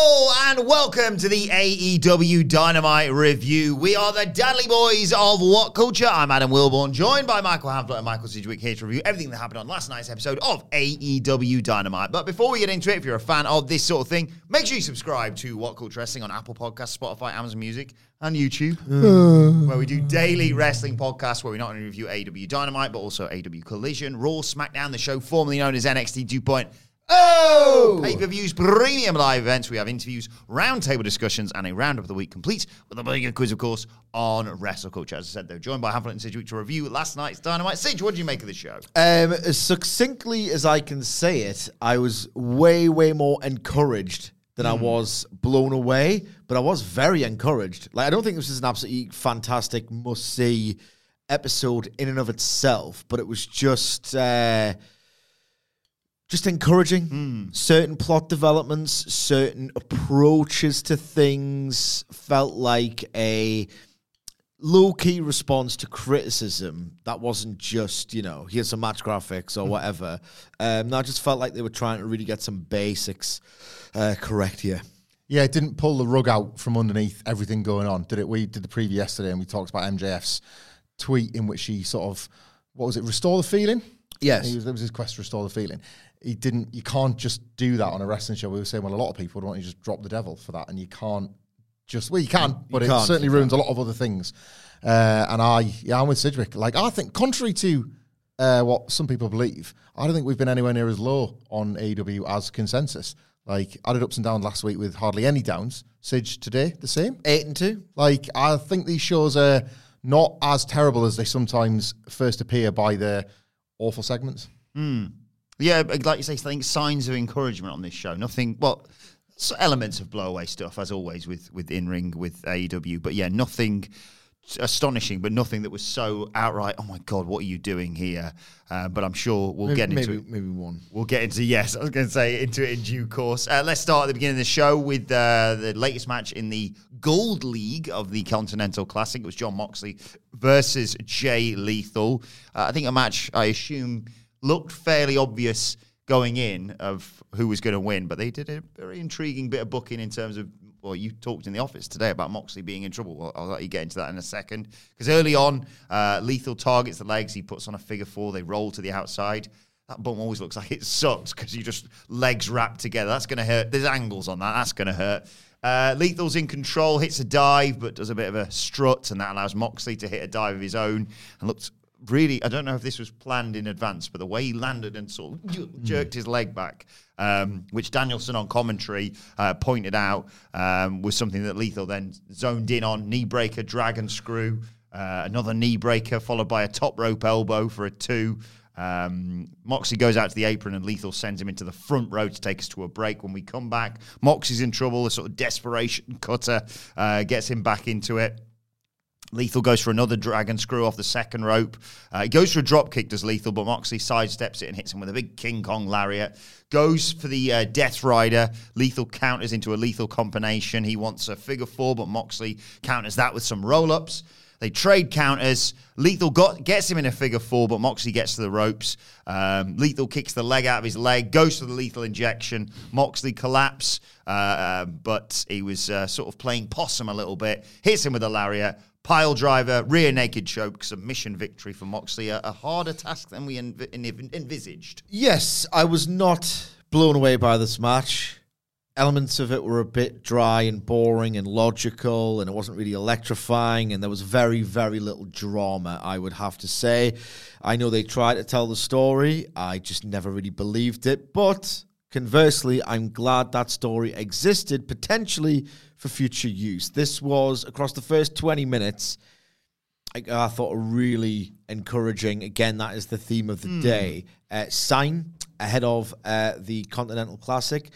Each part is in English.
Hello and welcome to the AEW Dynamite review. We are the Dadley Boyz of What Culture. I'm Adam Wilbourn, joined by Michael Hamflett and Michael Sidgwick here to review everything that happened on last night's episode of AEW Dynamite. But before we get into it, if you're a fan of this sort of thing, make sure you subscribe to What Culture Wrestling on Apple Podcasts, Spotify, Amazon Music, and YouTube, mm. where we do daily wrestling podcasts where we not only review AEW Dynamite, but also AEW Collision, Raw, SmackDown, the show formerly known as NXT 2.0. Oh! Pay per views, premium live events. We have interviews, roundtable discussions, and a roundup of the week complete with a bigger quiz, of course, on Wrestle Culture. As I said, they're joined by Hamflett and Sidgwick to review last night's Dynamite. Sidge, what did you make of the show? Um, as succinctly as I can say it, I was way, way more encouraged than I was blown away, but I was very encouraged. Like, I don't think this is an absolutely fantastic, must see episode in and of itself, but it was just. Uh, just encouraging certain plot developments, certain approaches to things felt like a low key response to criticism that wasn't just, you know, here's some match graphics or whatever. Um, no, I just felt like they were trying to really get some basics uh, correct here. Yeah, it didn't pull the rug out from underneath everything going on, did it? We did the preview yesterday and we talked about MJF's tweet in which he sort of, what was it, restore the feeling? Yes. He was, that was his quest to restore the feeling. He didn't, you can't just do that on a wrestling show. We were saying, well, a lot of people would want you to just drop the devil for that, and you can't just, well, you can, but it can't, certainly you ruins a lot of other things. Uh, and I, yeah, I'm with Sidgwick. Like, I think, contrary to uh, what some people believe, I don't think we've been anywhere near as low on AEW as consensus. Like, I did ups and downs last week with hardly any downs. Sidge today, the same. Eight and two. Like, I think these shows are not as terrible as they sometimes first appear by their awful segments. Yeah, like you say, I think signs of encouragement on this show. Nothing, well, elements of blowaway stuff, as always, with, with in ring, with AEW. But yeah, nothing astonishing, but nothing that was so outright, oh my God, what are you doing here? Uh, but I'm sure we'll get into maybe, it. maybe one. We'll get into yes, I was going to say into it in due course. Uh, let's start at the beginning of the show with uh, the latest match in the Gold League of the Continental Classic. It was Jon Moxley versus Jay Lethal. Uh, I think a match I assume looked fairly obvious going in of who was going to win, but they did a very intriguing bit of booking in terms of. Well, you talked in the office today about Moxley being in trouble. Well, I'll let you get into that in a second. Because early on, uh, Lethal targets the legs. He puts on a figure four. They roll to the outside. That bump always looks like it sucks because you just legs wrapped together. That's going to hurt. There's angles on that. That's going to hurt. Uh, Lethal's in control, hits a dive, but does a bit of a strut, and that allows Moxley to hit a dive of his own. And looked really, I don't know if this was planned in advance, but the way he landed and sort of Hmm. jerked his leg back, um, which Danielson on commentary uh, pointed out um, was something that Lethal then zoned in on. Knee breaker, dragon screw, uh, another knee breaker, followed by a top rope elbow for a two. Um, Moxley goes out to the apron and Lethal sends him into the front row to take us to a break. When we come back, Moxley's in trouble. A sort of desperation cutter uh, gets him back into it. Lethal goes for another dragon screw off the second rope. Uh, he goes for a drop kick, does Lethal, but Moxley sidesteps it and hits him with a big King Kong lariat. Goes for the uh, Death Rider. Lethal counters into a lethal combination. He wants a figure four, but Moxley counters that with some roll ups. They trade counters. Lethal got, gets him in a figure four, but Moxley gets to the ropes. Um, lethal kicks the leg out of his leg, goes for the lethal injection. Moxley collapse, uh, uh, but he was uh, sort of playing possum a little bit. Hits him with a lariat. Pile driver, rear naked choke, submission victory for Moxley. A, a harder task than we env- env- envisaged. Yes, I was not blown away by this match. Elements of it were a bit dry and boring and logical, and it wasn't really electrifying, and there was very, very little drama, I would have to say. I know they tried to tell the story, I just never really believed it, but conversely, I'm glad that story existed potentially for future use. This was across the first 20 minutes. I, I thought really encouraging. Again, that is the theme of the day. Uh, sign ahead of uh, the Continental Classic.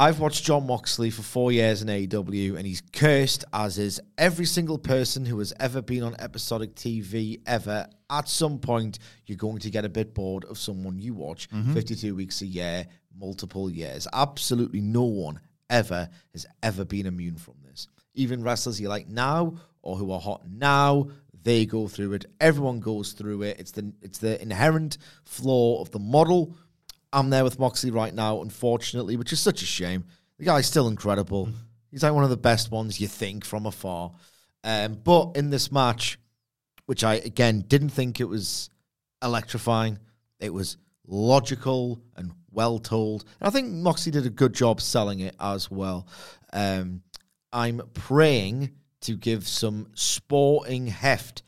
I've watched Jon Moxley for four years in AEW, and he's cursed, as is every single person who has ever been on episodic TV ever. At some point, you're going to get a bit bored of someone you watch mm-hmm. 52 weeks a year, multiple years. Absolutely no one ever has ever been immune from this. Even wrestlers you like now or who are hot now, they go through it. Everyone goes through it. It's the it's the inherent flaw of the model. I'm there with Moxley right now, unfortunately, which is such a shame. The guy's still incredible. He's like one of the best ones you think from afar. Um, but in this match, which I again didn't think it was electrifying, it was logical and well told. And I think Moxley did a good job selling it as well. Um, I'm praying to give some sporting heft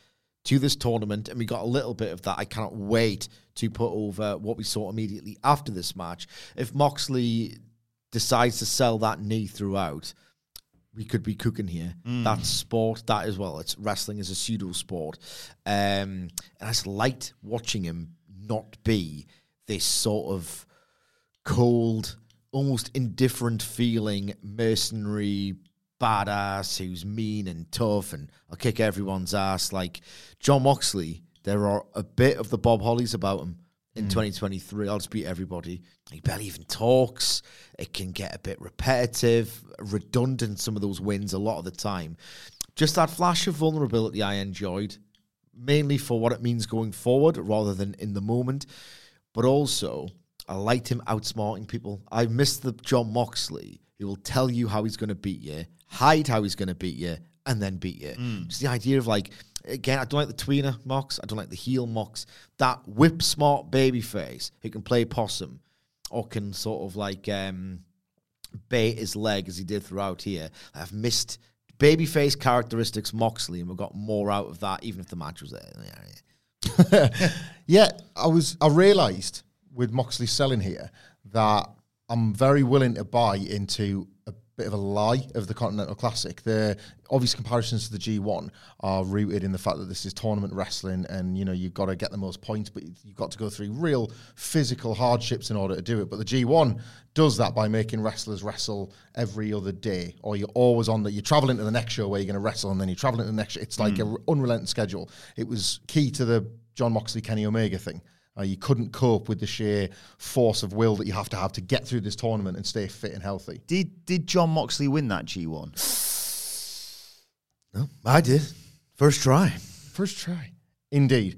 to this tournament, and we got a little bit of that. I cannot wait to put over what we saw immediately after this match. If Moxley decides to sell that knee throughout, we could be cooking here. That's sport. That as well. It's wrestling is a pseudo sport, um, and I just liked watching him not be this sort of cold, almost indifferent feeling mercenary badass who's mean and tough and I'll kick everyone's ass. Like Jon Moxley, there are a bit of the Bob Hollies about him in mm. 2023. I'll just beat everybody. He barely even talks. It can get a bit repetitive, redundant, some of those wins a lot of the time. Just that flash of vulnerability I enjoyed, mainly for what it means going forward rather than in the moment. But also, I liked him outsmarting people. I missed the Jon Moxley. He will tell you how he's going to beat you, hide how he's going to beat you, and then beat you. Mm. Just the idea of like, again, I don't like the tweener Mox. I don't like the heel Mox. That whip smart baby face who can play possum or can sort of like um, bait his leg as he did throughout here. I've missed babyface characteristics Moxley, and we got more out of that, even if the match was there. Yeah, I was. I realised with Moxley selling here that I'm very willing to buy into bit of a lie of the Continental Classic. The obvious comparisons to the G1 are rooted in the fact that this is tournament wrestling, and you know you've got to get the most points, but you've got to go through real physical hardships in order to do it. But the G1 does that by making wrestlers wrestle every other day, or you're always on that. You're traveling to the next show where you're going to wrestle, and then you're traveling to the next. Show. It's like hmm. an unrelenting schedule. It was key to the Jon Moxley Kenny Omega thing. Uh, you couldn't cope with the sheer force of will that you have to have to get through this tournament and stay fit and healthy. Did did Jon Moxley win that G1? No, I did. First try. First try. Indeed.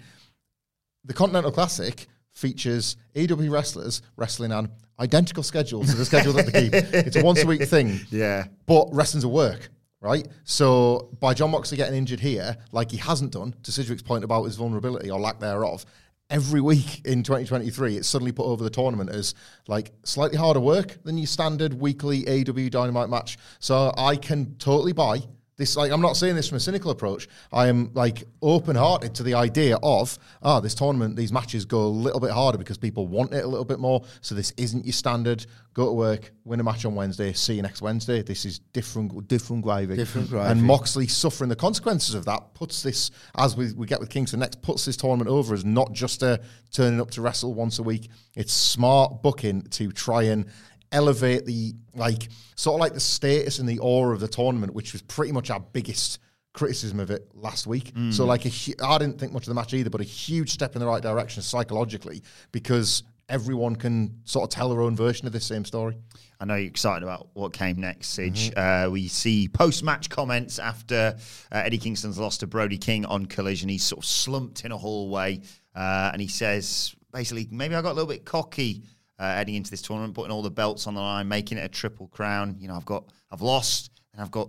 The Continental Classic features AEW wrestlers wrestling on identical schedules to the schedule that they keep. It's a once a week thing. Yeah. But wrestling's a work, right? So by Jon Moxley getting injured here, like he hasn't done, to Sidgwick's point about his vulnerability or lack thereof, every week in 2023, it's suddenly put over the tournament as like slightly harder work than your standard weekly AEW Dynamite match. So I can totally buy this. Like, I'm not saying this from a cynical approach. I am like open hearted to the idea of, ah, this tournament, these matches go a little bit harder because people want it a little bit more. So this isn't your standard go to work, win a match on Wednesday, see you next Wednesday. This is different, different gravy. Different gravy. And Moxley suffering the consequences of that puts this, as we, we get with Kingston next, puts this tournament over as not just a turning up to wrestle once a week. It's smart booking to try and elevate the like sort of like the status and the aura of the tournament, which was pretty much our biggest criticism of it last week. So like a, hu- I didn't think much of the match either, but a huge step in the right direction psychologically because everyone can sort of tell their own version of this same story. I know you're excited about what came next, Sidge. Uh, we see post-match comments after uh, Eddie Kingston's loss to Brody King on Collision. He's sort of slumped in a hallway, uh, and he says, basically, maybe I got a little bit cocky uh, heading into this tournament, putting all the belts on the line, making it a triple crown. You know, I've got, I've lost, and I've got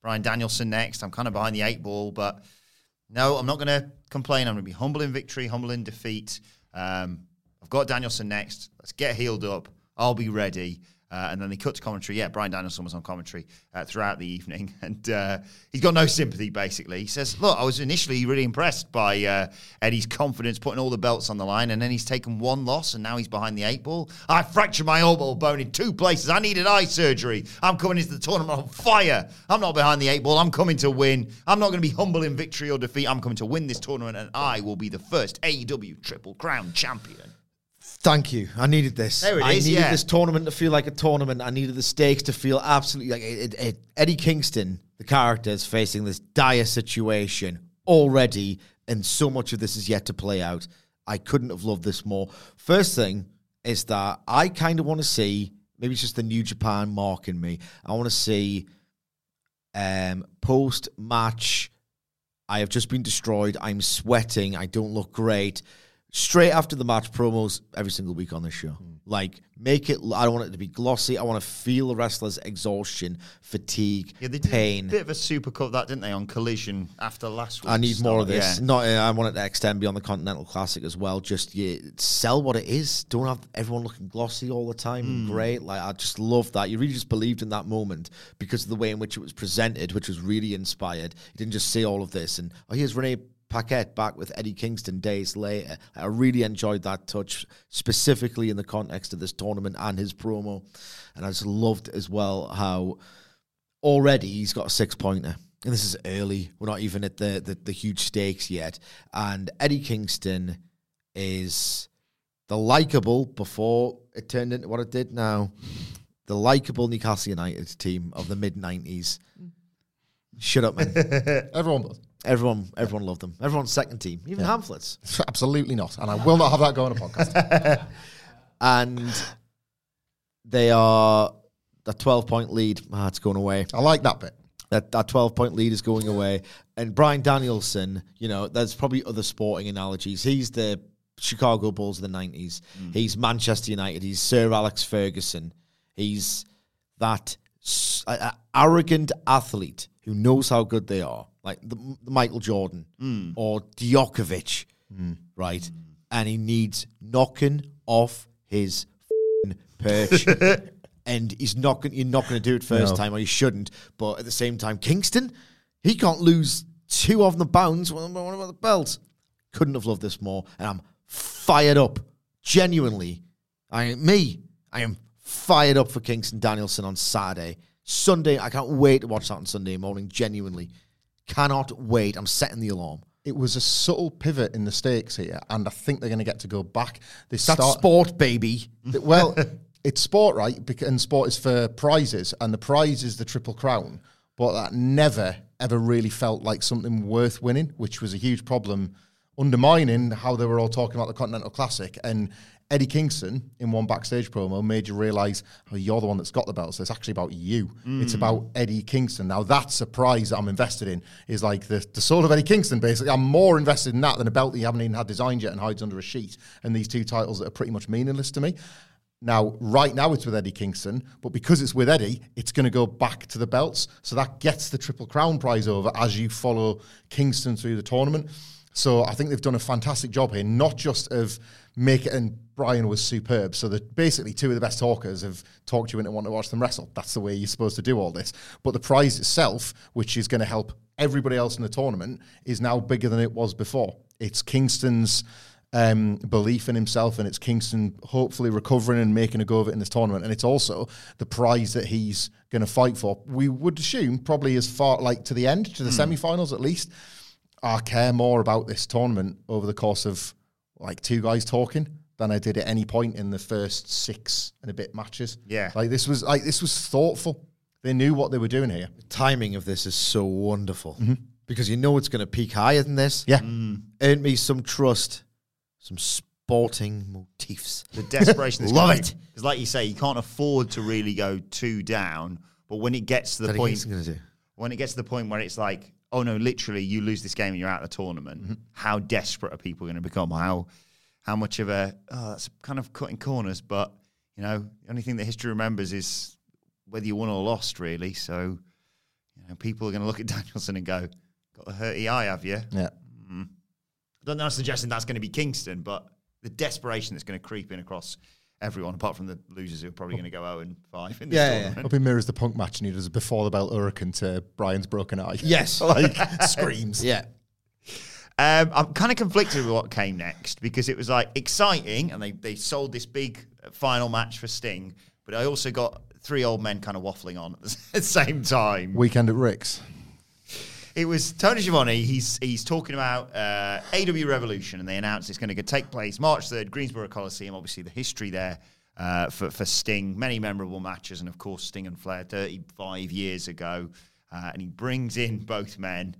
Bryan Danielson next. I'm kind of behind the eight ball, but no, I'm not going to complain. I'm going to be humble in victory, humble in defeat. Um, I've got Danielson next. Let's get healed up. I'll be ready. Uh, and then they cut to commentary. Yeah, Bryan Danielson was on commentary uh, throughout the evening, and uh, he's got no sympathy. Basically, he says, "Look, I was initially really impressed by uh, Eddie's confidence, putting all the belts on the line, and then he's taken one loss, and now he's behind the eight ball. I fractured my elbow bone in two places. I needed eye surgery. I'm coming into the tournament on fire. I'm not behind the eight ball. I'm coming to win. I'm not going to be humble in victory or defeat. I'm coming to win this tournament, and I will be the first AEW Triple Crown champion." Thank you. I needed this. There it I is, needed yeah. this tournament to feel like a tournament. I needed the stakes to feel absolutely like it, it, it- Eddie Kingston, the character, is facing this dire situation already, and so much of this is yet to play out. I couldn't have loved this more. First thing is that I kind of want to see maybe it's just the New Japan mark in me. I want to see um, post match. I have just been destroyed. I'm sweating. I don't look great. Straight after the match, promos every single week on this show. Like, make it. I don't want it to be glossy. I want to feel the wrestler's exhaustion, fatigue, Yeah, they did pain. a bit of a super cut that, didn't they, on Collision after last week? I need more of this. Yeah. Not, uh, I want it to extend beyond the Continental Classic as well. Just yeah, sell what it is. Don't have everyone looking glossy all the time. and Great. Like I just love that. You really just believed in that moment because of the way in which it was presented, which was really inspired. You didn't just say all of this and oh, here's Renee Paquette back with Eddie Kingston days later. I really enjoyed that touch, specifically in the context of this tournament and his promo. And I just loved as well how already he's got a six pointer. And this is early. We're not even at the, the, the huge stakes yet. And Eddie Kingston is the likable before it turned into what it did now. The likable Newcastle United team of the mid nineties. Mm. Shut up, man. Everyone does. Everyone everyone loved them. Everyone's second team. Even Hamflett's. Absolutely not. And I will not have that go on a podcast. And they are a twelve point lead. Ah, it's going away. I like that bit. That that twelve point lead is going away. And Bryan Danielson, you know, there's probably other sporting analogies. He's the Chicago Bulls of the nineties. He's Manchester United. He's Sir Alex Ferguson. He's that s- a- a arrogant athlete who knows how good they are, like the, the Michael Jordan hmm. or Djokovic, hmm. right? And he needs knocking off his f***ing perch. and he's not going. You're not going to do it first No. time, or you shouldn't. But at the same time, Kingston, he can't lose two of the bounds. What about the belts? Couldn't have loved this more, and I'm fired up. Genuinely, I me, I am fired up for Kingston Danielson on Saturday, Sunday. I can't wait to watch that on Sunday morning. Genuinely, cannot wait. I'm setting the alarm. It was a subtle pivot in the stakes here, and I think they're going to get to go back. They That's start, sport, baby. Well, it's sport, right? And sport is for prizes, and the prize is the Triple Crown. But that never, ever really felt like something worth winning, which was a huge problem, undermining how they were all talking about the Continental Classic. And Eddie Kingston, in one backstage promo, made you realize, oh, you're the one that's got the belts. It's actually about you. It's mm. about Eddie Kingston. Now, that's a prize that I'm invested in, is like the, the soul of Eddie Kingston, basically. I'm more invested in that than a belt that you haven't even had designed yet and hides under a sheet. And these two titles that are pretty much meaningless to me. Now, right now it's with Eddie Kingston, but because it's with Eddie, it's going to go back to the belts. So that gets the Triple Crown prize over as you follow Kingston through the tournament. So I think they've done a fantastic job here, not just of make it, and Bryan was superb. So that basically two of the best talkers have talked you into wanting to watch them wrestle. That's the way you're supposed to do all this. But the prize itself, which is going to help everybody else in the tournament, is now bigger than it was before. It's Kingston's um, belief in himself, and it's Kingston hopefully recovering and making a go of it in this tournament. And it's also the prize that he's going to fight for. We would assume probably as far like to the end, to the semi-finals at least. I care more about this tournament over the course of like two guys talking than I did at any point in the first six and a bit matches. Yeah. like this was like this was thoughtful. They knew what they were doing here. timing of this is so wonderful mm-hmm. because you know it's going to peak higher than this. Yeah, mm. Earned me some trust, some sporting motifs. The desperation. that's Love gonna- it. Because, like you say, you can't afford to really go two down. But when it gets to the That point, going to do. when it gets to the point where it's like, oh no, literally, you lose this game and you're out of the tournament. Mm-hmm. How desperate are people going to become? How how much of a oh, that's kind of cutting corners. But you know, the only thing that history remembers is whether you won or lost, really. So you know, people are going to look at Danielson and go, "Got a hurty eye, have you?" yeah. I don't know, I'm suggesting that's going to be Kingston, but the desperation that's going to creep in across everyone apart from the losers who are probably going to go 0 and 5 in this Yeah, yeah, yeah. Up in mirrors the punk match and he does a before the belt hurricane to Bryan's broken eye. Yes. like screams. Yeah. Um, I'm kind of conflicted with what came next because it was like exciting and they, they sold this big final match for Sting, but I also got three old men kind of waffling on at the same time. Weekend at Ric's. It was Tony Schiavone. He's he's talking about uh, AEW Revolution, and they announced it's going to take place March third, Greensboro Coliseum. Obviously, the history there uh, for for Sting, many memorable matches, and of course Sting and Flair, thirty five years ago, uh, and he brings in both men.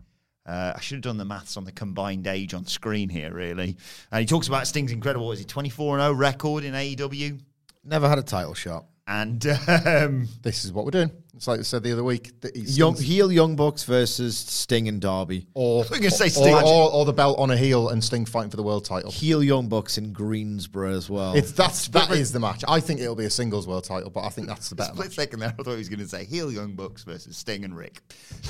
Uh, I should have done the maths on the combined age on screen here, really. And he talks about Sting's incredible, what is he, 24 0 record in AEW? Never had a title shot. And um, This is what we're doing. It's like I said the other week. that he's Young, heel Young Bucks versus Sting and Darby. or, was gonna say or, Sting. or, or the belt on a heel and Sting fighting for the world title. Heel Young Bucks in Greensboro as well. It's that's that is the match. I think it'll be a singles world title, but I think that's the better split match. second there, I thought he was going to say heel Young Bucks versus Sting and Ric.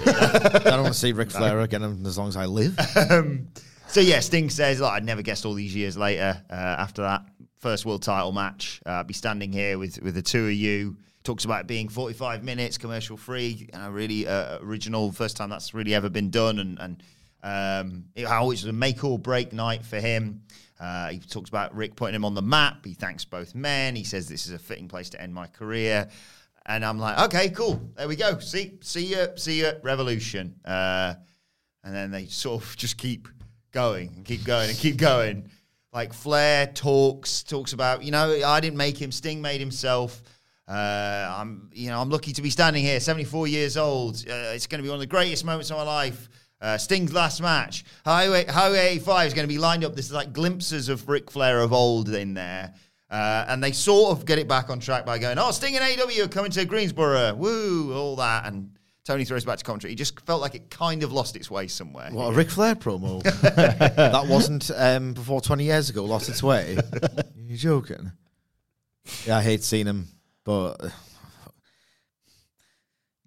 I don't want to see Ric Flair again as long as I live. Um, so yeah, Sting says, like, I'd never guessed all these years later, uh, after that first world title match, uh, I'd be standing here with, with the two of you. Talks about being 45 minutes, commercial free, you know, really uh, original. First time that's really ever been done, and, and um, it, how it was a make or break night for him. Uh, he talks about Ric putting him on the map. He thanks both men. He says this is a fitting place to end my career. And I'm like, okay, cool. There we go. See, see you, see you, Revolution. Uh, and then they sort of just keep going and keep going and keep going. Like Flair talks, talks about, you know, I didn't make him, Sting made himself. Uh, I'm, you know, I'm lucky to be standing here, 74 years old. Uh, it's going to be one of the greatest moments of my life. Uh, Sting's last match, Highway Highway 85 is going to be lined up. There's like glimpses of Ric Flair of old in there. Uh, and they sort of get it back on track by going, oh, Sting and AEW are coming to Greensboro. Woo, all that. And Tony throws back to commentary. He just felt like it kind of lost its way somewhere. What a Ric Flair promo. that wasn't um, before 20 years ago, lost its way. You're joking? Yeah, I hate seeing him, but uh,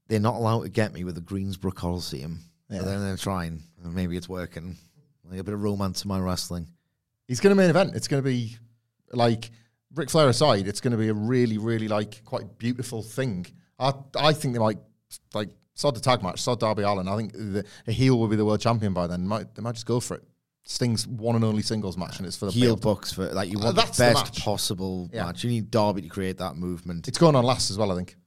they're not allowed to get me with the Greensboro Coliseum. Yeah. Then they're trying. and Maybe it's working. Like a bit of romance in my wrestling. He's going to main event. It's going to be like Ric Flair aside. It's going to be a really, really like quite beautiful thing. I I think they might like sod the tag match, sod Darby Allin. I think the, a heel will be the world champion by then. Might they might just go for it. Sting's one and only singles match, and it's for the Heel belt. bucks for like you Uh, want the that's the best match. possible Yeah. match. You need Darby to create that movement. It's going on last as well. I think.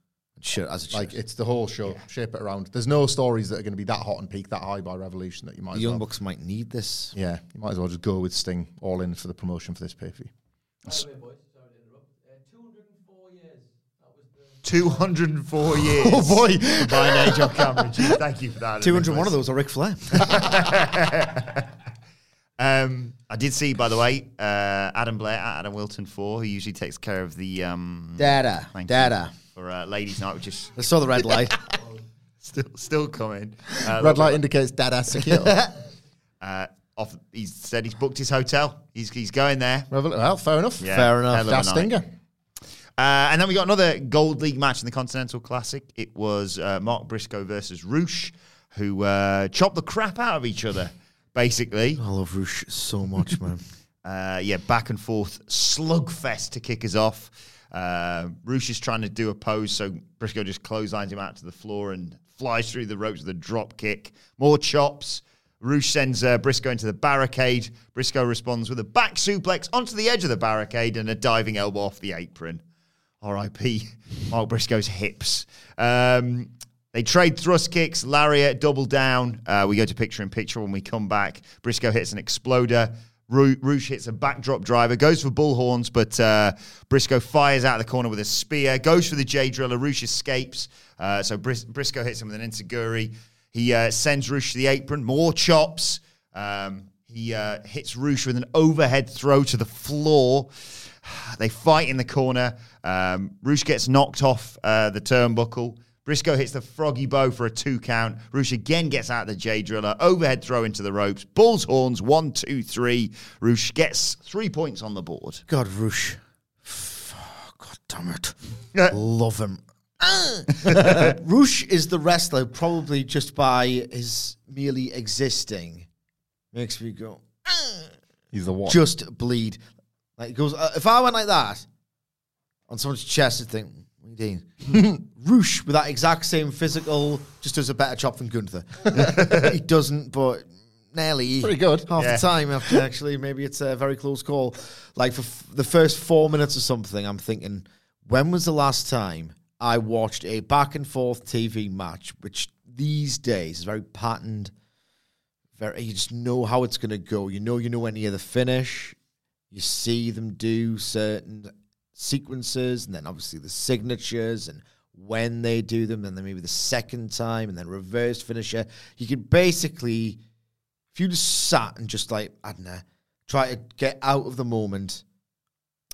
Should, as it Like should. it's the whole show. Shape it around. There's no stories that are going to be that hot and peak that high by Revolution that you might. the Young well. Bucks might need this. Yeah, you might as well just go with Sting all in for the promotion for this pay per view. 204 years. Oh boy! Combined age on camera. Thank you for that. 201 of Nicholas. those are Ric Flair. Um, I did see, by the way, uh, Adam Blair at Adam Wilton 4, who usually takes care of the. Um, you, Dada. For uh, Ladies' Night, which is I saw the red light. still still coming. Uh, Red light indicates dada secure. Uh, off, he's said he's booked his hotel. He's he's going there. Well, fair enough. Yeah, Fair enough. Das. Stinger. Uh, and then we got another Gold League match in the Continental Classic. It was uh, Mark Briscoe versus Roosh, who uh, chopped the crap out of each other, basically. I love Roosh so much, man. Uh, yeah, back and forth slugfest to kick us off. Uh, Roosh is trying to do a pose, so Briscoe just clotheslines him out to the floor and flies through the ropes with a drop kick. More chops. Roosh sends uh, Briscoe into the barricade. Briscoe responds with a back suplex onto the edge of the barricade and a diving elbow off the apron. R.I.P. Mark Briscoe's hips. Um, they trade thrust kicks, lariat, double down. Uh, we go to picture in picture when we come back. Briscoe hits an exploder. Roosh hits a backdrop driver, goes for bullhorns, but uh, Briscoe fires out of the corner with a spear, goes for the Jay Driller. Roosh escapes. Uh, so Bris- Briscoe hits him with an enzuigiri. He uh, sends Roosh to the apron, more chops. Um, he uh, hits Roosh with an overhead throw to the floor. They fight in the corner. Um, Roosh gets knocked off uh, the turnbuckle. Briscoe hits the froggy bow for a two count. Roosh again gets out the Jay Driller. Overhead throw into the ropes. Bull's horns. One, two, three. Roosh gets three points on the board. God, Roosh. God damn it. Love him. Roosh is the wrestler probably just by his merely existing makes me go, He's the one. just bleed. Like, it goes, uh, if I went like that, on someone's chest and think, what are you doing? Roosh with that exact same physical, just does a better job than Gunther. he doesn't, but nearly Pretty good. half Yeah. the time. After actually, maybe it's a very close call. Like for f- the first four minutes or something, I'm thinking, when was the last time I watched a back and forth TV match, which these days is very patterned. Very, you just know how it's going to go. You know, you know when near the finish. You see them do certain sequences, and then obviously the signatures and when they do them, and then maybe the second time, and then reverse finisher. You could basically, if you just sat and just like I don't know, try to get out of the moment.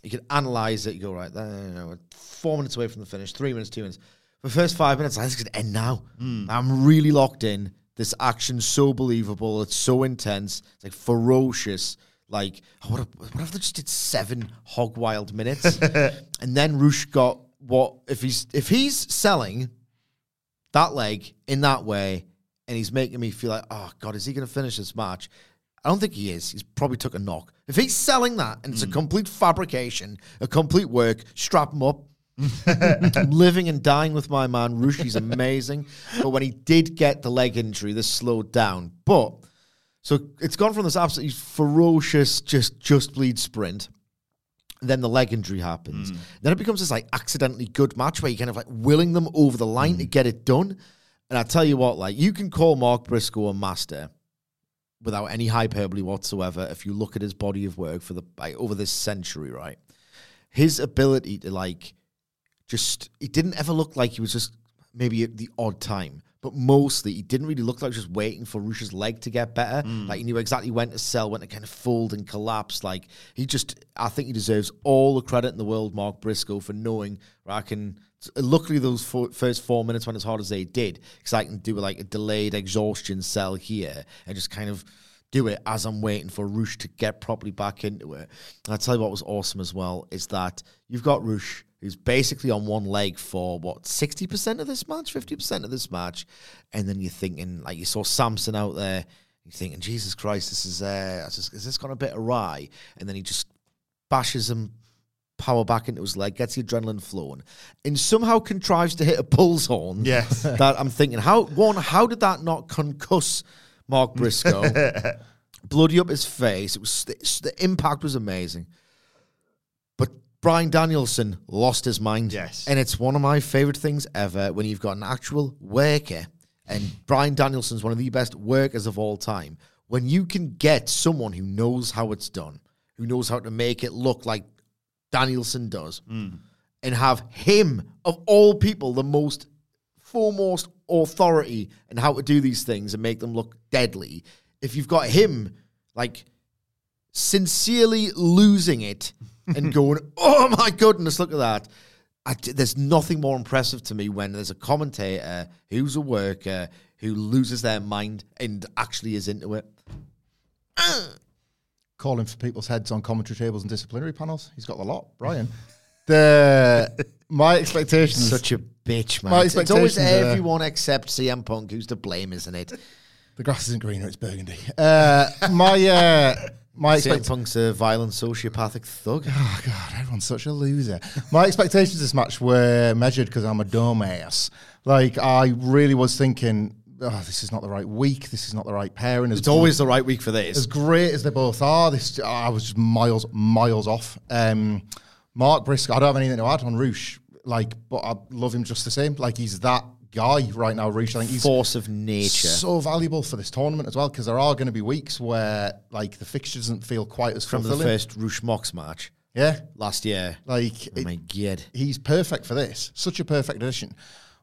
You could analyze it. You go right there. You know, four minutes away from the finish. Three minutes, two minutes. For the first five minutes, I think it's going to end now. Hmm. I'm really locked in. This action's so believable. It's so intense. It's like ferocious. Like, oh, what, if, what if they just did seven hog wild minutes? and then Roosh got what if he's if he's selling that leg in that way, and he's making me feel like, oh god, is he going to finish this match? I don't think he is. He's probably took a knock. If he's selling that and it's a mm. complete fabrication, a complete work, strap him up. I'm living and dying with my man. Rushi's amazing. But when he did get the leg injury, this slowed down. But so it's gone from this absolutely ferocious, just just bleed sprint. Then the leg injury happens. Mm. Then it becomes this like accidentally good match where you're kind of like willing them over the line to mm. get it done. And I tell you what, like you can call Mark Briscoe a master without any hyperbole whatsoever if you look at his body of work for the like, over this century, right? His ability to like just it didn't ever look like he was just maybe at the odd time, but mostly he didn't really look like just waiting for Rush's leg to get better. Mm. Like he knew exactly when to sell, when to kind of fold and collapse. Like he just, I think he deserves all the credit in the world, Mark Briscoe, for knowing where I can. Luckily, those four, first four minutes went as hard as they did, because I can do like a delayed exhaustion sell here and just kind of do it as I'm waiting for Roosh to get properly back into it. And I tell you what was awesome as well is that you've got Roosh who's basically on one leg for what 60% of this match, 50% of this match, and then you're thinking like you saw Samson out there, you're thinking Jesus Christ, this is uh, is this- is this gone a bit awry? And then he just bashes him. Power back into his leg, gets the adrenaline flowing, and somehow contrives to hit a bull's horn. Yes. that I'm thinking, how one, how did that not concuss Mark Briscoe? bloody up his face. It was the impact was amazing. Bryan Danielson lost his mind. Yes. And it's one of my favorite things ever when you've got an actual worker. And Bryan Danielson's one of the best workers of all time. When you can get someone who knows how it's done, who knows how to make it look like Danielson does, hmm. and have him, of all people, the most foremost authority in how to do these things and make them look deadly. If you've got him, like, sincerely losing it and going, oh my goodness, look at that. I there's nothing more impressive to me when there's a commentator who's a worker who loses their mind and actually is into it. calling for people's heads on commentary tables and disciplinary panels. He's got a lot, Bryan. The my expectations. Such a bitch, man. My It's, it's always expectations are- everyone except CM Punk who's to blame, isn't it? the grass isn't greener; it's burgundy. Uh, my uh, my CM expect- Punk's a violent sociopathic thug. Oh God, everyone's such a loser. My expectations this match were measured because I'm a dumbass. Like I really was thinking, oh, this is not the right week. This is not the right pairing. As It's always the right week for this. as great as they both are. This I was just miles miles off. Um, Mark Briscoe, I don't have anything to add on Roosh. Like, but I love him just the same. Like he's that guy right now. Roosh. I think he's Force of nature. so valuable for this tournament as well because there are going to be weeks where like the fixture doesn't feel quite as From the first Roosh Mox match yeah, last year. like Oh it- my god. he's perfect for this. Such a perfect addition.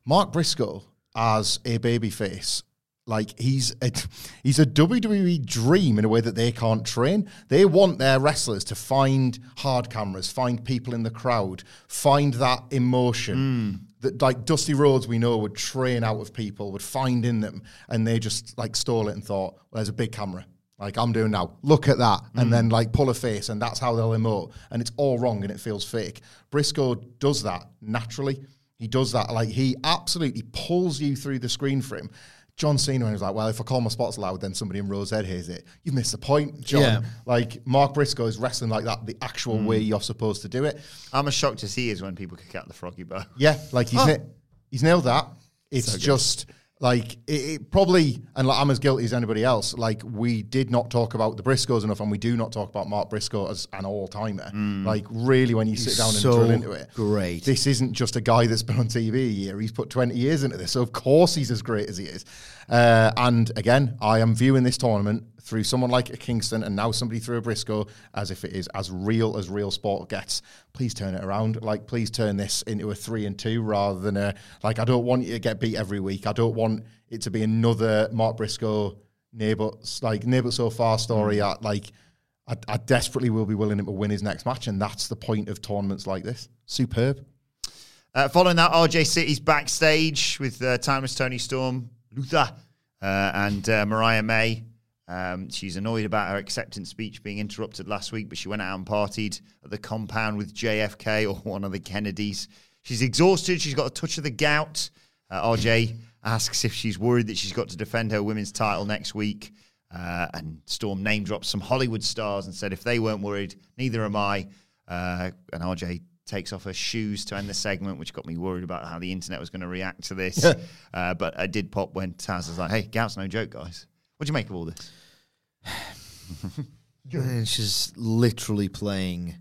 Mark Briscoe as a babyface, like he's a, he's a WWE dream in a way that they can't train. They want their wrestlers to find hard cameras, find people in the crowd, find that emotion hmm. That like Dusty Rhodes we know would train out of people, would find in them, and they just like stole it and thought, well, there's a big camera. Like I'm doing now. Look at that. And then mm. like pull a face and that's how they'll emote. And it's all wrong and it feels fake. Briscoe does that naturally. He does that. Like he absolutely pulls you through the screen for him John Cena and was like, well, if I call my spots loud, then somebody in Rose Ed hears it. You've missed the point, John. Yeah. Like Mark Briscoe is wrestling like that the actual mm. way you're supposed to do it. I'm as shocked as he is when people kick out the froggy bow. Yeah, like he's oh. na- he's nailed that. It's just like it, it probably, and like, I'm as guilty as anybody else. Like we did not talk about the Briscoes enough, and we do not talk about Mark Briscoe as an all timer. Like really, when you sit down and so drill into it, great. This isn't just a guy that's been on TV a year. He's put 20 years into this, so of course he's as great as he is. Uh, and again, I am viewing this tournament through someone like a Kingston and now somebody through a Briscoe as if it is as real as real sport gets. Please turn it around. Like, please turn this into a three and two rather than a like. I don't want you to get beat every week. I don't want it to be another Mark Briscoe neighbor like neighbor so far story. I, like, I, I desperately will be willing him to win his next match, and that's the point of tournaments like this. Superb. Uh, following that, RJ City's backstage with uh, timeless Toni Storm, Luther, uh, and uh, Mariah May. Um, she's annoyed about her acceptance speech being interrupted last week, but she went out and partied at the compound with JFK or one of the Kennedys. She's exhausted. She's got a touch of the gout. Uh, RJ asks if she's worried that she's got to defend her women's title next week. Uh, and Storm name dropped some Hollywood stars and said if they weren't worried, neither am I. Uh, and RJ takes off her shoes to end the segment, which got me worried about how the internet was going to react to this. uh, but I did pop when Taz was like, "Hey, gout's no joke, guys. What do you make of all this?" And she's literally playing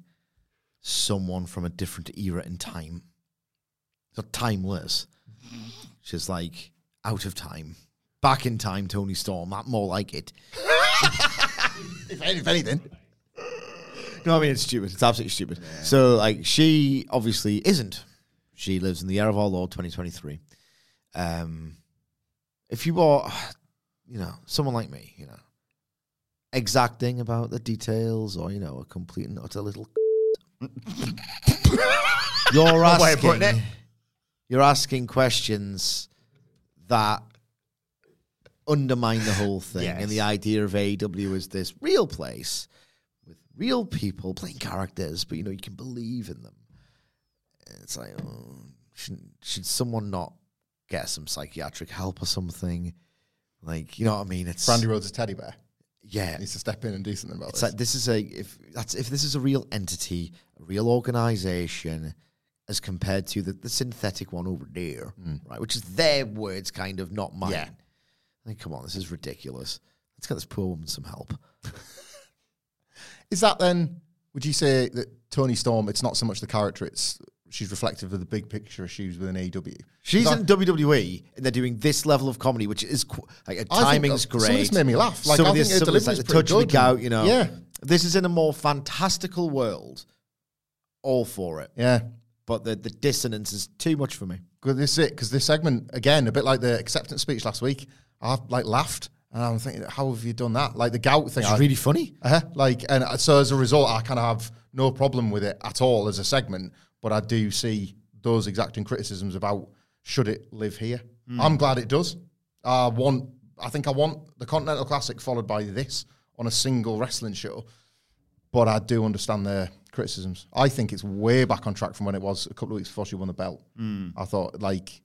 someone from a different era in time. So timeless. She's like out of time. Back in time, Toni Storm. That more like it. If, if anything, No, I mean it's stupid. It's absolutely stupid. So like she obviously isn't. She lives in the year of our Lord 2023. Um if you are you know, someone like me, you know, exacting about the details or, you know, a complete and utter little you're way of putting asking it. you're asking questions that undermine the whole thing Yes. and the idea of AEW is this real place with real people playing characters, but you know you can believe in them. It's like, oh, should should someone not get some psychiatric help or something? Like, you know what I mean? It's Brandi Rhodes' a teddy bear yeah. needs to step in and do something about It's this. like this is a if that's if this is a real entity, a real organization, as compared to the, the synthetic one over there, hmm. right? Which is their words, kind of, not mine. Yeah. I think, come on, this is ridiculous. Let's get this poor woman some help. Is that then? Would you say that Toni Storm? It's not so much the character; it's she's reflective of the big picture issues within AEW. She's in WWE, and they're doing this level of comedy, which is qu- like uh, think timing's great. some of this made me laugh. Like, some I of this, think her like the touch of the gout, you know. Yeah. this is in a more fantastical world. All for it, Yeah, but the the dissonance is too much for me. good. This is it because this segment again, a bit like the acceptance speech last week. I like laughed, and I'm thinking, how have you done that? Like the gout thing. It's really funny. Uh-huh. Like, and so as a result, I kind of have no problem with it at all as a segment. But I do see those exacting criticisms about should it live here. Hmm. I'm glad it does. I want. I think I want the Continental Classic followed by this on a single wrestling show. But I do understand their criticisms. I think it's way back on track from when it was a couple of weeks before she won the belt. Hmm. I thought like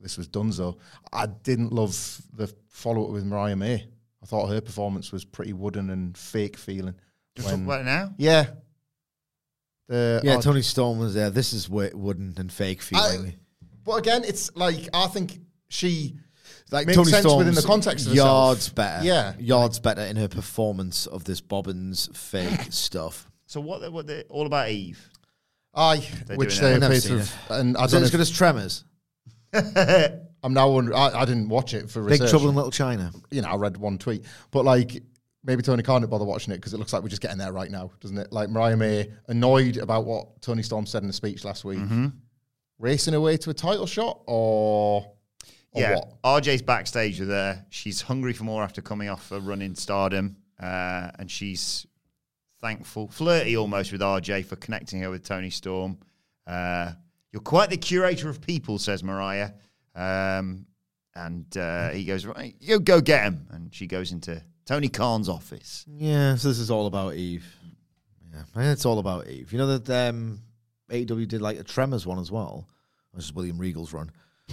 this was done so. I didn't love the follow up with Mariah May. I thought her performance was pretty wooden and fake feeling. Just talk about it now. yeah. The, Yeah, oh, Toni Storm was there. This is wo- wooden and fake feeling. But again, it's like I think she like makes Toni sense Storm's within the context of yards herself. better. Yeah. yards better in her performance of this Bobbins fake stuff. So what? They, what they all about Eve? Aye, They're which doing they it. I've never seen to and I Is it don't know as if- good as Tremors? I'm now wondering. I, I didn't watch it for Big. Trouble in Little China. you know, I read one tweet, but like maybe Toni can't bother watching it because it looks like we're just getting there right now, doesn't it? Like Mariah May annoyed about what Toni Storm said in the speech last week, Mm-hmm. racing away to a title shot, or, or yeah, what? RJ's backstage with her. She's hungry for more after coming off a run in stardom, uh, and she's thankful, flirty almost with RJ for connecting her with Toni Storm. Uh, You're quite the curator of people, says Mariah. Um, and uh, he goes, right, you go get him. And she goes into Tony Khan's office. Yeah, so this is all about Eve. Yeah, I it's all about Eve. You know that um, AEW did like a Tremors one as well. This is William Regal's run.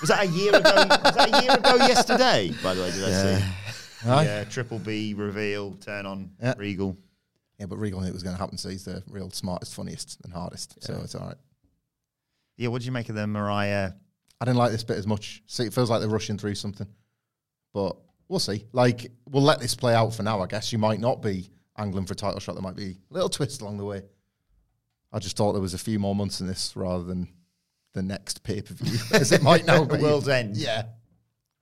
Was that a year ago? was that a year ago yesterday? By the way, did I see? Aye. Yeah, Triple B reveal, turn on Yeah. Regal. Yeah, but Regal knew it was going to happen, so he's the real smartest, funniest, and hardest. So it's all right. Yeah, what did you make of the Mariah? I didn't like this bit as much. See, it feels like they're rushing through something, but we'll see. Like, we'll let this play out for now. I guess you might not be angling for a title shot. There might be a little twist along the way. I just thought there was a few more months in this rather than the next pay per view, as it might now be. World's End. Yeah,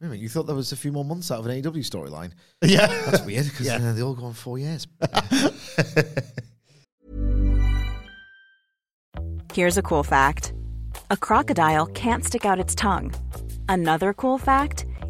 Wait a minute, you thought there was a few more months out of an AEW storyline? yeah. That's weird because Yeah. uh, they all go on four years. Here's a cool fact a crocodile can't stick out its tongue. Another cool fact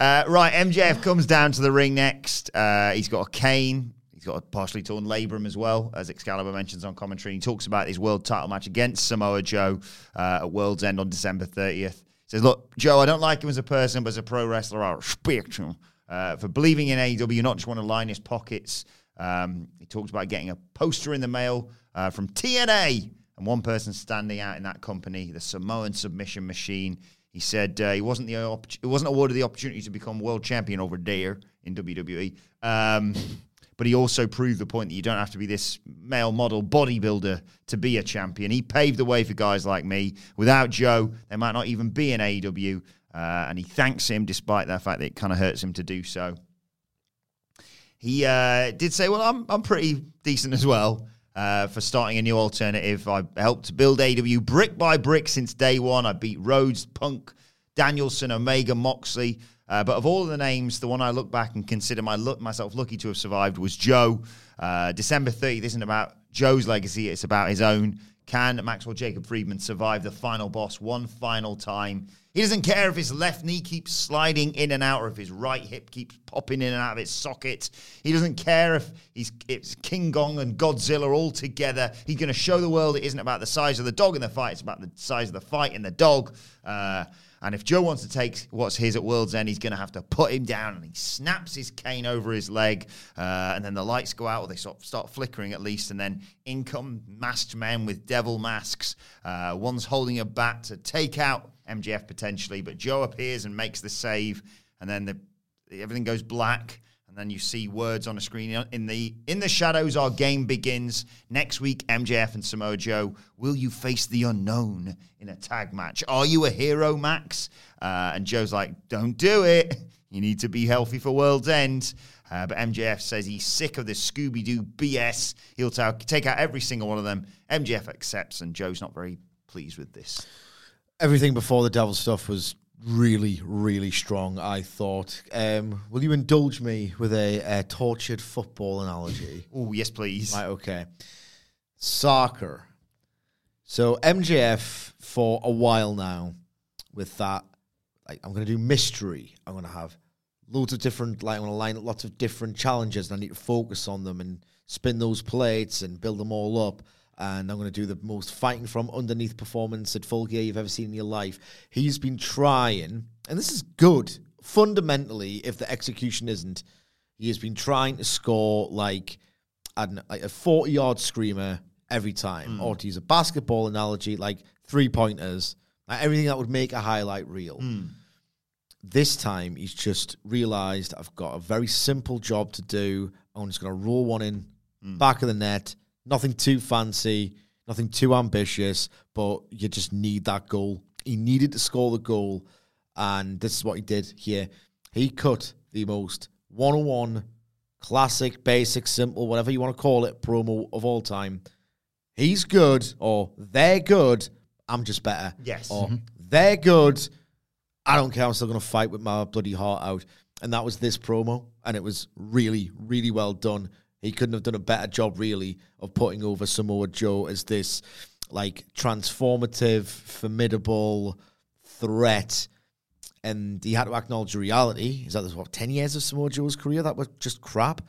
Uh, right, MJF comes down to the ring next. Uh, he's got a cane. He's got a partially torn labrum as well, as Excalibur mentions on commentary. He talks about his world title match against Samoa Joe uh, at World's End on December 30th. He says, Look, Joe, I don't like him as a person, but as a pro wrestler, I respect him uh, for believing in AEW, not just want to line his pockets. Um, he talks about getting a poster in the mail uh, from TNA and one person standing out in that company, the Samoan Submission Machine. He said uh, he wasn't the opp- he wasn't awarded the opportunity to become world champion over there in WWE. Um, but he also proved the point that you don't have to be this male model bodybuilder to be a champion. He paved the way for guys like me. Without Joe, there might not even be an AEW. Uh, and he thanks him despite the fact that it kind of hurts him to do so. He uh, did say, "Well, I'm I'm pretty decent as well uh, for starting a new alternative. I helped build AW brick by brick since day one. I beat Rhodes, Punk, Danielson, Omega, Moxley. Uh, but of all of the names, the one I look back and consider my look, myself lucky to have survived was Joe. Uh, December 30th isn't about Joe's legacy; it's about his own. Can Maxwell Jacob Friedman survive the final boss one final time? He doesn't care if his left knee keeps sliding in and out or if his right hip keeps popping in and out of its socket. He doesn't care if he's it's King Kong and Godzilla all together. He's going to show the world it isn't about the size of the dog in the fight, it's about the size of the fight in the dog. Uh, and if Joe wants to take what's his at World's End, he's going to have to put him down. And he snaps his cane over his leg. Uh, and then the lights go out, or they sort of start flickering at least. And then in come masked men with devil masks. Uh, one's holding a bat to take out MJF potentially. But Joe appears and makes the save. And then the, everything goes black. And then you see words on a screen. In the in the shadows, our game begins next week. MJF and Samoa Joe. Will you face the unknown in a tag match? Are you a hero, Max? Uh, and Joe's like, "Don't do it. You need to be healthy for World's End." Uh, but MJF says he's sick of this Scooby Doo BS. He'll ta- take out every single one of them. MJF accepts, and Joe's not very pleased with this. Everything before the devil stuff was really, really strong. I thought. Um, will you indulge me with a, a tortured football analogy? Oh, yes, please. Right, okay. Soccer. So MJF for a while now with that, like I'm gonna do mystery. I'm gonna have loads of different like I'm gonna line up lots of different challenges and I need to focus on them and spin those plates and build them all up. And I'm going to do the most fighting from underneath performance at full gear you've ever seen in your life. He's been trying, and this is good fundamentally, if the execution isn't, he has been trying to score like, I don't know, like a 40 yard screamer every time. Hmm. Or to use a basketball analogy, like three pointers, like everything that would make a highlight reel. Hmm. This time, he's just realized I've got a very simple job to do. I'm just going to roll one in, hmm. back of the net. Nothing too fancy, nothing too ambitious, but you just need that goal. He needed to score the goal, and this is what he did here. He cut the most 101 classic, basic, simple, whatever you want to call it, promo of all time. He's good, or they're good. I'm just better. Yes. Or mm-hmm. they're good. I don't care. I'm still going to fight with my bloody heart out. And that was this promo. And it was really, really well done. He couldn't have done a better job, really, of putting over Samoa Joe as this like transformative, formidable threat. And he had to acknowledge the reality is that there's what, 10 years of Samoa Joe's career that was just crap.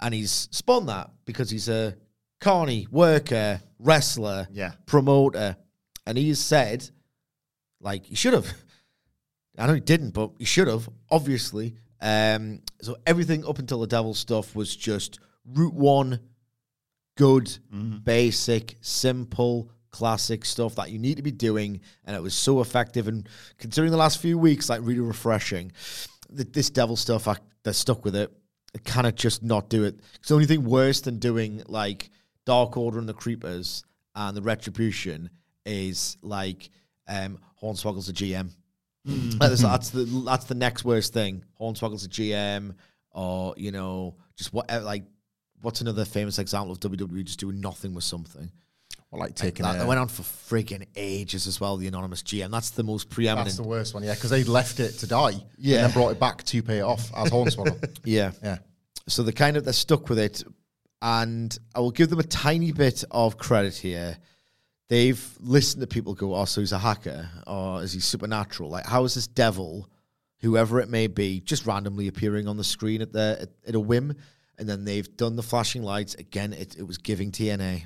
And he's spun that because he's a carny worker, wrestler, Yeah. promoter. And he's said, like, he should have. I know he didn't, but he should have, obviously. Um, so everything up until the devil stuff was just route one, good, basic, simple, classic stuff that you need to be doing, and it was so effective. And considering the last few weeks, like really refreshing. Th- This devil stuff, I, they're stuck with it. I cannot just not do it. It's the only thing worse than doing like Dark Order and the Creepers and the Retribution is like um, Hornswoggle's a GM. Mm. That's, that's the that's the next worst thing. Hornswoggle's a GM, or you know, just what uh, like what's another famous example of WWE just doing nothing with something? Or like taking That, a, that went on for freaking ages as well. The anonymous GM. That's the most preeminent. That's the worst one, yeah, because they left it to die, Yeah. and then brought it back to pay it off as Hornswoggle. yeah. yeah, So they kind of they're stuck with it, and I will give them a tiny bit of credit here. They've listened to people go, "Oh, so he's a hacker, or is he supernatural? Like, how is this devil, whoever it may be, just randomly appearing on the screen at the at, at a whim?" And then they've done the flashing lights again. It, it was giving TNA,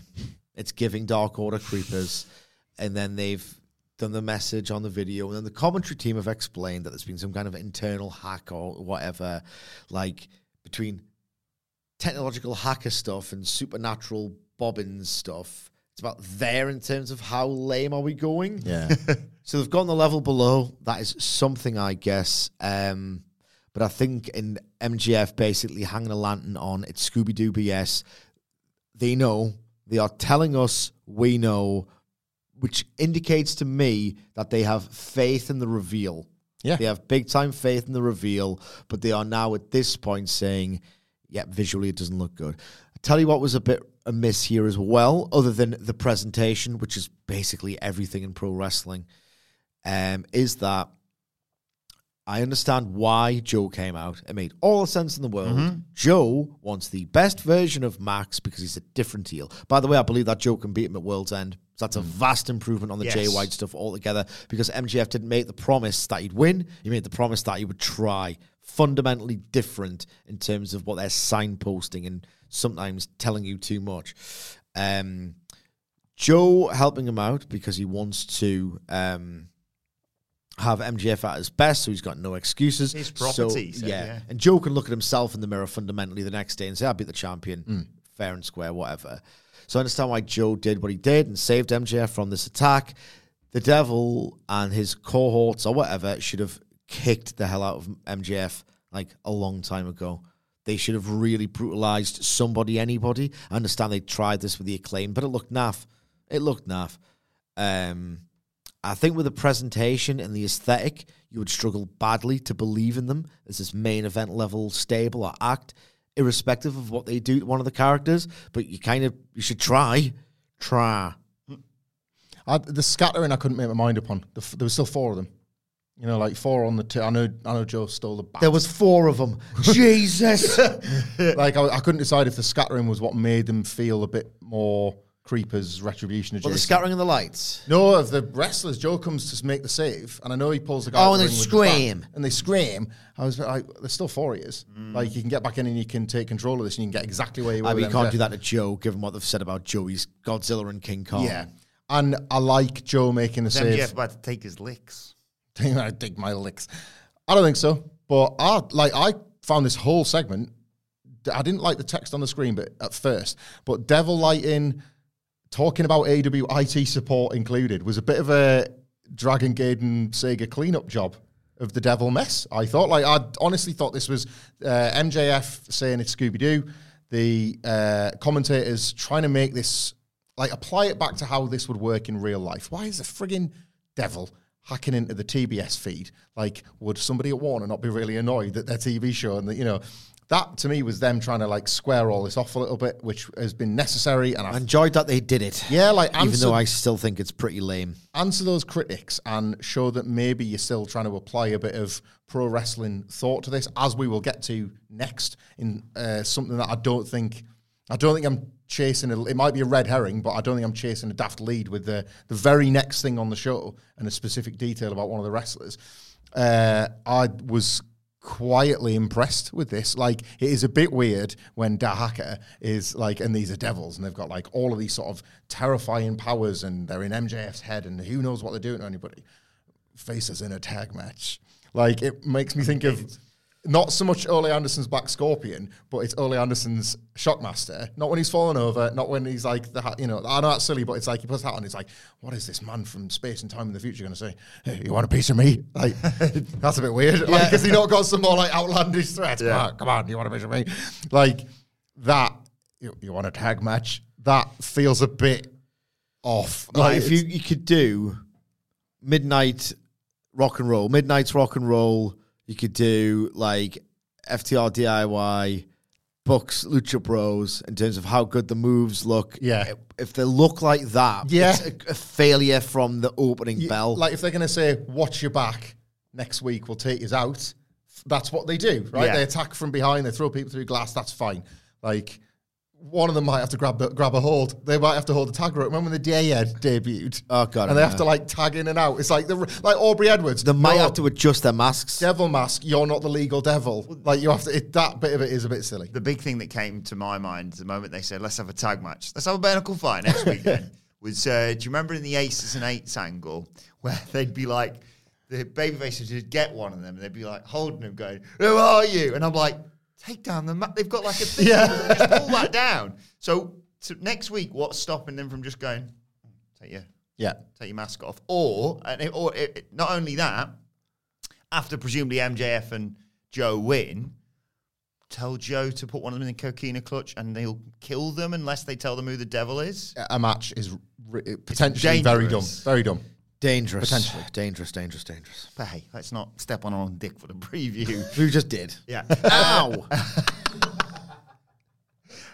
it's giving Dark Order creepers, and then they've done the message on the video, and then the commentary team have explained that there's been some kind of internal hack or whatever, like between technological hacker stuff and supernatural bobbins stuff. It's about there in terms of how lame are we going. yeah. So they've gone the level below. That is something, I guess. Um, but I think in MJF basically hanging a lantern on it's Scooby Doo BS. They know. They are telling us we know, which indicates to me that they have faith in the reveal. Yeah. They have big time faith in the reveal, but they are now at this point saying, yeah, visually it doesn't look good. I tell you what was a bit amiss here as well, other than the presentation, which is basically everything in pro wrestling, um, is that I understand why Joe came out. It made all the sense in the world. Joe wants the best version of Max because he's a different heel. By the way, I believe that Joe can beat him at World's End. So that's a vast improvement on the Jay White stuff altogether because MJF didn't make the promise that he'd win. He made the promise that he would try. Fundamentally different in terms of what they're signposting and sometimes telling you too much. Um, Joe helping him out because he wants to um, have MJF at his best, so he's got no excuses. His So, property, he said, yeah. yeah. And Joe can look at himself in the mirror fundamentally the next day and say, I beat the champion, fair and square, whatever. So I understand why Joe did what he did and saved MJF from this attack. The devil and his cohorts or whatever should have kicked the hell out of MJF like a long time ago. They should have really brutalized somebody, anybody. I understand they tried this with the acclaim, but it looked naff. It looked naff. Um, I think with the presentation and the aesthetic, you would struggle badly to believe in them as this main event level stable or act, irrespective of what they do to one of the characters. But you kind of you should try, try. I, the scattering, I couldn't make my mind up on. The, there was still four of them. You know, like four on the. T- I know. I know. Joe stole the bat. There was four of them. Jesus. like I, I couldn't decide if the scattering was what made them feel a bit more creepers retribution well, the scattering of the lights. No, of the wrestlers, Joe comes to make the save, and I know he pulls the guy. Oh, and the they scream. and they scream. I was like, there's still four years. Mm. Like you can get back in and you can take control of this, and you can get exactly where you. I mean, you can't MJF. do that to Joe, given what they've said about Joey's Godzilla and King Kong. Yeah, and I like Joe making the Then save. Jeff about to take his licks. I dig my licks. I don't think so. But I like I found this whole segment. I didn't like the text on the screen, but at first, but Devil Lighting talking about AW IT support included was a bit of a Dragon Gaiden Sega cleanup job of the Devil mess. I thought, like, I honestly thought this was uh, MJF saying it's Scooby Doo, the uh, commentators trying to make this like apply it back to how this would work in real life. Why is a frigging devil hacking into the TBS feed? Like, would somebody at Warner not be really annoyed that their TV show and that you know? That to me was them trying to like square all this off a little bit, which has been necessary. And I I enjoyed that they did it. yeah, like Even though I still think it's pretty lame. answer those critics and show that maybe you're still trying to apply a bit of pro wrestling thought to this, as we will get to next in uh, something that I don't think I don't think I'm chasing. A, it might be a red herring, but I don't think I'm chasing a daft lead with the the very next thing on the show and a specific detail about one of the wrestlers. Uh, I was quietly impressed with this. Like, it is a bit weird when Dahaka is like, and these are devils, and they've got like all of these sort of terrifying powers, and they're in MJF's head, and who knows what they're doing to anybody. Faces in a tag match. Like, it makes me think of not so much Ole Anderson's Black Scorpion, but it's Ole Anderson's Shockmaster. Not when he's fallen over, not when he's like the hat, you know. I know that's silly, but it's like he puts that on. It's like, what is this man from space and time in the future going to say? Hey, you want a piece of me? Like that's a bit weird. Like, has he not got some more like outlandish threats? Come on, ah, come on, you want a piece of me? Like that. You, you want a tag match? That feels a bit off. Like if you, you could do midnight rock and roll, midnight's rock and roll, you could do like FTR DIY, Bucks, Lucha Bros in terms of how good the moves look. Yeah. If- they look like that, Yeah. it's a, a failure from the opening You- bell. Like if they're going to say, "Watch your back," next week we'll take you out. That's what they do, right? Yeah. They attack from behind. They throw people through glass. That's fine. Like one of them might have to grab the, grab a hold. They might have to hold the tag rope. Remember when the Day Dayhead debuted? Oh, God, And they I have to like tag in and out. It's like the like Aubrey Edwards. they might have to adjust their masks. devil mask. You're not the legal devil. Like you have to. It, that bit of it is a bit silly. The big thing that came to my mind the moment they said, let's have a tag match. Let's have a bare knuckle fight next week then. Was, uh, do you remember in the Aces and Eights angle where they'd be like, the babyfaces would get one of them and they'd be like holding him going, who are you? And I'm like, take down the mat. They've got like a thing. Yeah. Just pull that down. So, so next week, what's stopping them from just going, mm, take your, Yeah. take your mask off? Or, and it, or it, it- not only that, after presumably MJF and Joe win, tell Joe to put one of them in the coquina clutch and they'll kill them unless they tell them who the devil is. A match is re- potentially very dumb. Very dumb. Dangerous. Potentially. Dangerous, dangerous, dangerous. But hey, let's not step on our own dick for the preview. Who just did? yeah. Ow!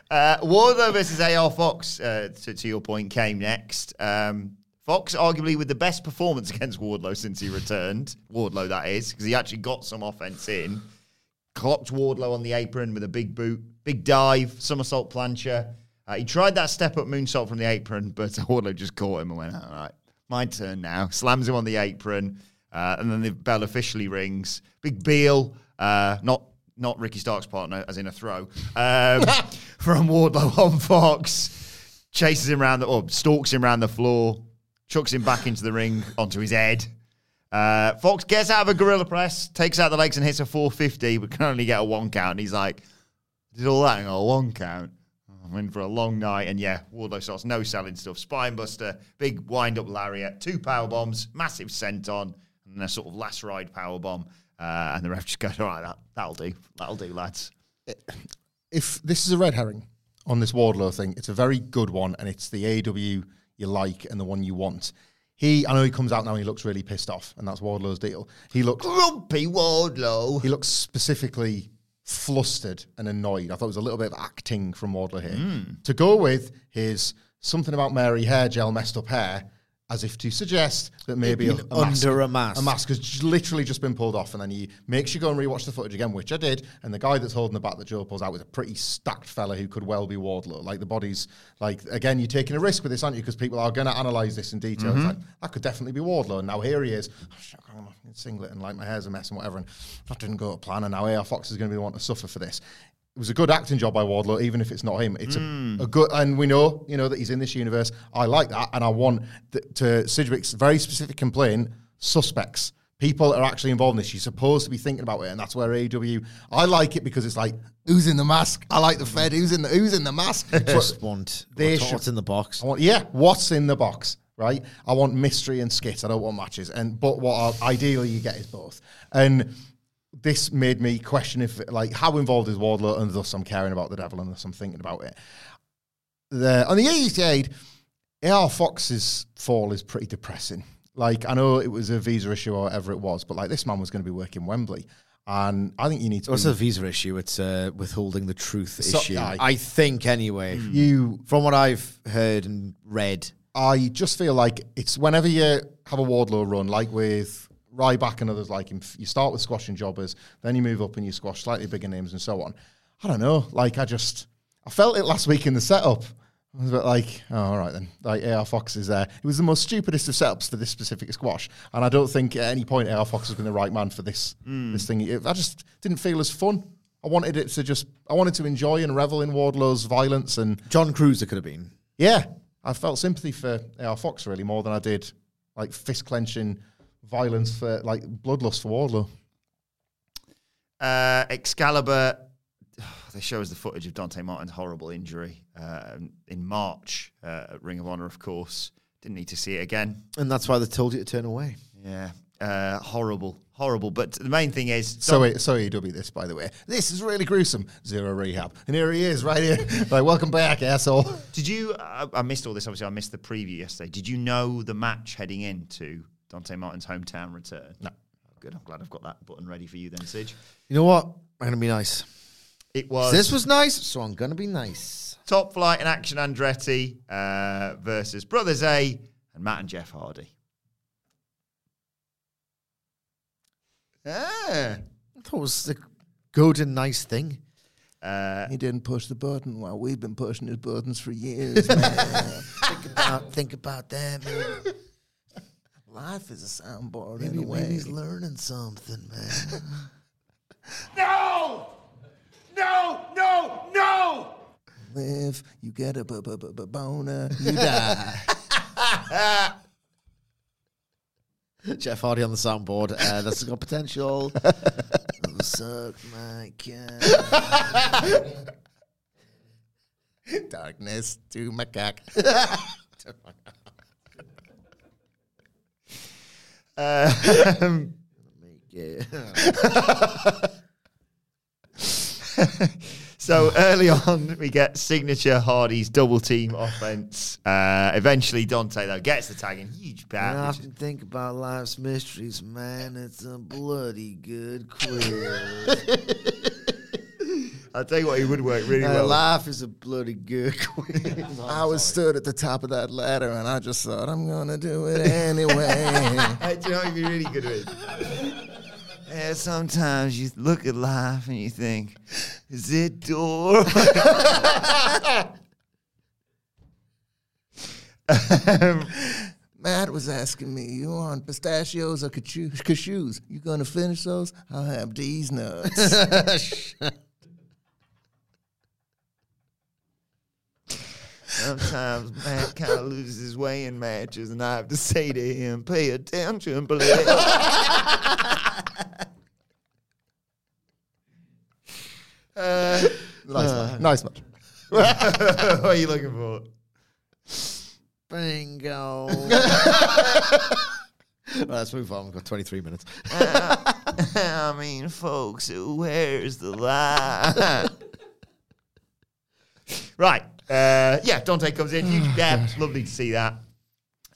Uh, Wardlow versus AR Fox, uh, to, to your point, came next. Um, Fox, arguably with the best performance against Wardlow since he returned. Wardlow, that is, because he actually got some offense in. Clocked Wardlow on the apron with a big boot, big dive, somersault plancher. Uh, he tried that step up moonsault from the apron, but Wardlow just caught him and went, all right, my turn now. Slams him on the apron, uh, and then the bell officially rings. Big Biel, uh, not not Ricky Starks' partner, as in a throw, um, from Wardlow on Fox. Chases him around the, or stalks him around the floor, chucks him back into the ring onto his head. Uh, Fox gets out of a gorilla press, takes out the legs and hits a 450, but can only get a one count. And he's like, did all that got a one count. I'm in for a long night. And yeah, Wardlow starts no selling stuff. Spinebuster, big wind up lariat, two power bombs, massive senton, and then a sort of last ride power bomb. Uh, and the ref just goes, all right, that, that'll do. That'll do, lads. if this is a red herring on this Wardlow thing, it's a very good one, and it's the AW you like and the one you want. He, I know he comes out now and he looks really pissed off, and that's Wardlow's deal. He looks, Grumpy Wardlow. he looks specifically flustered and annoyed. I thought it was a little bit of acting from Wardlow here. Hmm. To go with his something about Mary hair gel messed up hair, as if to suggest that maybe a, a mask, under a mask. a mask has j- literally just been pulled off, and then he makes you go and rewatch the footage again, which I did. And the guy that's holding the bat that Joe pulls out was a pretty stacked fella who could well be Wardlow. Like the body's like again, you're taking a risk with this, aren't you? Because people are going to analyze this in detail. It's mm-hmm. like that could definitely be Wardlow. And now here he is, oh, shit, I'm in singlet and like my hair's a mess and whatever. And that didn't go to plan. And now AR Fox is going to be the one to suffer for this. It was a good acting job by Wardlow, even if it's not him. It's a, hmm. a good, and we know, you know, that he's in this universe. I like that, and I want th- to Sidgwick's very specific complaint: suspects. People are actually involved in this. You're supposed to be thinking about it, and that's where AEW. I like it because it's like who's in the mask. I like the Fed. Who's in the Who's in the mask? Just want They what's, should- what's in the box. I want, yeah, what's in the box, right? I want mystery and skit. I don't want matches. And but what I'll, ideally you get is both. And this made me question if like how involved is Wardlow, and thus I'm caring about the devil, and thus I'm thinking about it. The on the AE side, AR Fox's fall is pretty depressing. Like I know it was a visa issue or whatever it was, but like this man was going to be working Wembley, and I think you need to. What's a visa issue? It's uh, withholding the truth So- issue. aye. I think anyway. you From what I've heard and read, I just feel like it's whenever you have a Wardlow run, like with Ryback and others like him, you start with squashing jobbers, then you move up and you squash slightly bigger names and so on. I don't know. Like I just, I felt it last week in the setup. I was a bit like, oh, all right then. Like AR Fox is there. It was the most stupidest of setups for this specific squash, and I don't think at any point AR Fox has been the right man for this hmm. this thing. It, I just didn't feel as fun. I wanted it to just, I wanted to enjoy and revel in Wardlow's violence and John Cruiser could have been. yeah, I felt sympathy for AR Fox really more than I did like fist clenching violence for like bloodlust for Wardlow. Uh, Excalibur, they show us the footage of Dante Martin's horrible injury uh, in March uh, at Ring of Honor, of course. Didn't need to see it again. And that's why they told you to turn away. Yeah, uh, horrible, horrible. But the main thing is, So it, so AEW this by the way. This is really gruesome. Zero rehab, and here he is right here. like welcome back, asshole. did you? I, I missed all this. Obviously, I missed the preview yesterday. Did you know the match heading into Dante Martin's hometown return? No. Oh, good. I'm glad I've got that button ready for you then, Sige. You know what? I'm gonna be nice. It was This was nice, so I'm gonna be nice. Top Flight in Action Andretti uh, versus Brother Zay and Matt and Jeff Hardy. Ah. I thought it was a good and nice thing. Uh, He didn't push the button while we've been pushing his buttons for years, think about think about that, man. Life is a soundboard Maybe, anyway. maybe he's learning something, man. No! No! No! No! Live, you get a b- b- b- b- boner, you die. Jeff Hardy on the soundboard. Uh, that's got potential. Suck my cat. Darkness to macaque. Um, so early on, we get signature Hardy's double team offense. Uh, eventually, Dante though gets the tag in huge I bat. which often think about life's mysteries, man. It's a bloody good quiz. I'll tell you what, he would work really Uh, well. life is a bloody good quiz. I was stood at the top of that ladder and I just thought I'm gonna do it anyway. Do you know what he'd be really good with? Yeah, sometimes you look at life and you think, is it door? um, Matt was asking me, you want pistachios or cashews? You gonna finish those? I'll have these nuts. Sometimes Matt kind of loses his way in matches, and I have to say to him, pay attention, please. uh, nice man. Nice man. what are you looking for? Bingo. right, let's move on. We've got 23 minutes. I mean, folks, where's the line? right. Uh, yeah, Dante comes in. Huge yeah, lovely to see that.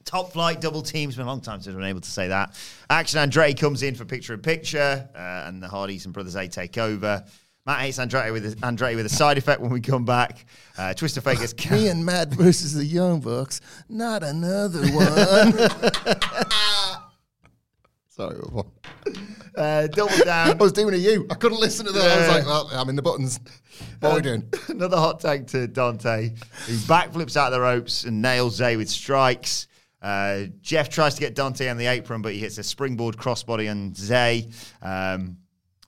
Top flight double teams. Been a long time since I've been able to say that. Action Andre comes in for picture in picture, uh, and the Hardys and Brother Zay take over. Matt hates Andretti with a, Andretti with a side effect when we come back. Uh, Twist of Fate gets Me and Matt versus the Young Bucks. Not another one. Sorry, what? Uh, double I was doing a U. I couldn't listen to that. I was like, well, I'm in the buttons. What are we doing? Another hot tag to Dante, who backflips out of the ropes and nails Zay with strikes. Uh, Jeff tries to get Dante on the apron, but he hits a springboard crossbody on Zay. Um,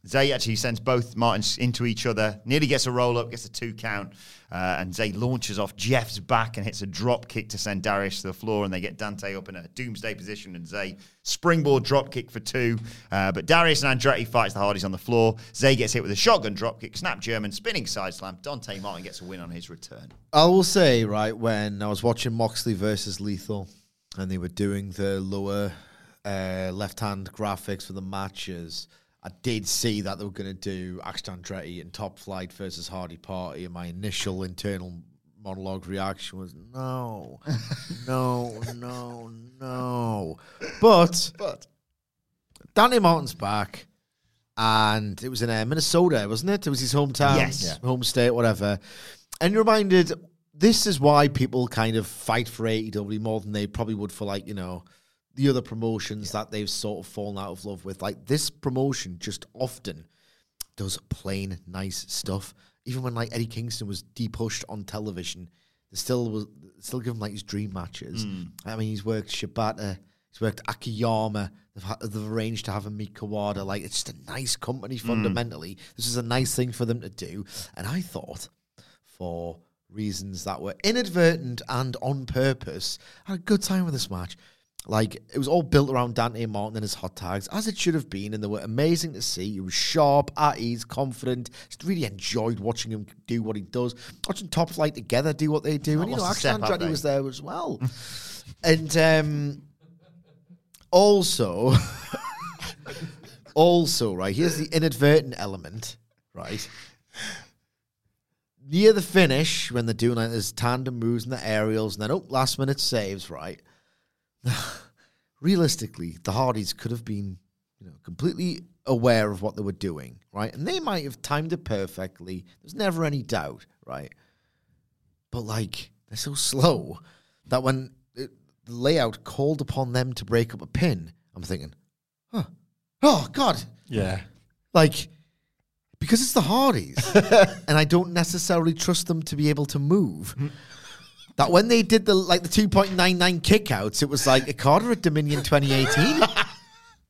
Zay actually sends both Martins into each other, nearly gets a roll up, gets a two count, uh, and Zay launches off Jeff's back and hits a drop kick to send Darius to the floor, and they get Dante up in a doomsday position, and Zay springboard drop kick for two. Uh, but Darius and Andretti fights the Hardys on the floor. Zay gets hit with a shotgun drop kick, snap German, spinning side slam. Dante Martin gets a win on his return. I will say, right, when I was watching Moxley versus Lethal and they were doing the lower uh, left hand graphics for the matches, I did see that they were going to do Action Andretti and Top Flight versus Hardy Party, and my initial internal monologue reaction was no, no, no, no. But, But Dante Martin's back, and it was in uh, Minnesota, wasn't it? It was his hometown, Yes. Yeah. home state, whatever. And you're reminded this is why people kind of fight for AEW more than they probably would for like you know the other promotions that they've sort of fallen out of love with. Like this promotion just often does plain nice stuff. Even when like Eddie Kingston was depushed on television, they still was still give him like his dream matches. Hmm. I mean, he's worked Shibata, he's worked Akiyama. They've, ha- they've arranged to have him meet Kawada. Like it's just a nice company hmm. fundamentally. This is a nice thing for them to do, and I thought for reasons that were inadvertent and on purpose, I had a good time with this match. Like it was all built around Dante Martin and his hot tags, as it should have been, and they were amazing to see. He was sharp, at ease, confident. Just really enjoyed watching him do what he does. Watching Top Flight together do what they do, and you know, actually a Axel step, have Andretti was there as well. and um, also, also, right here's the inadvertent element, right near the finish when they're doing like this tandem moves and the aerials and then oh last minute saves right realistically the hardys could have been you know completely aware of what they were doing right? And they might have timed it perfectly. There's never any doubt right? But like they're so slow that when it, the layout called upon them to break up a pin i'm thinking huh. Oh god. Yeah, like because it's the Hardys, and I don't necessarily trust them to be able to move. Mm-hmm. That when they did the like the two point nine nine kickouts, it was like Okada at Dominion twenty eighteen.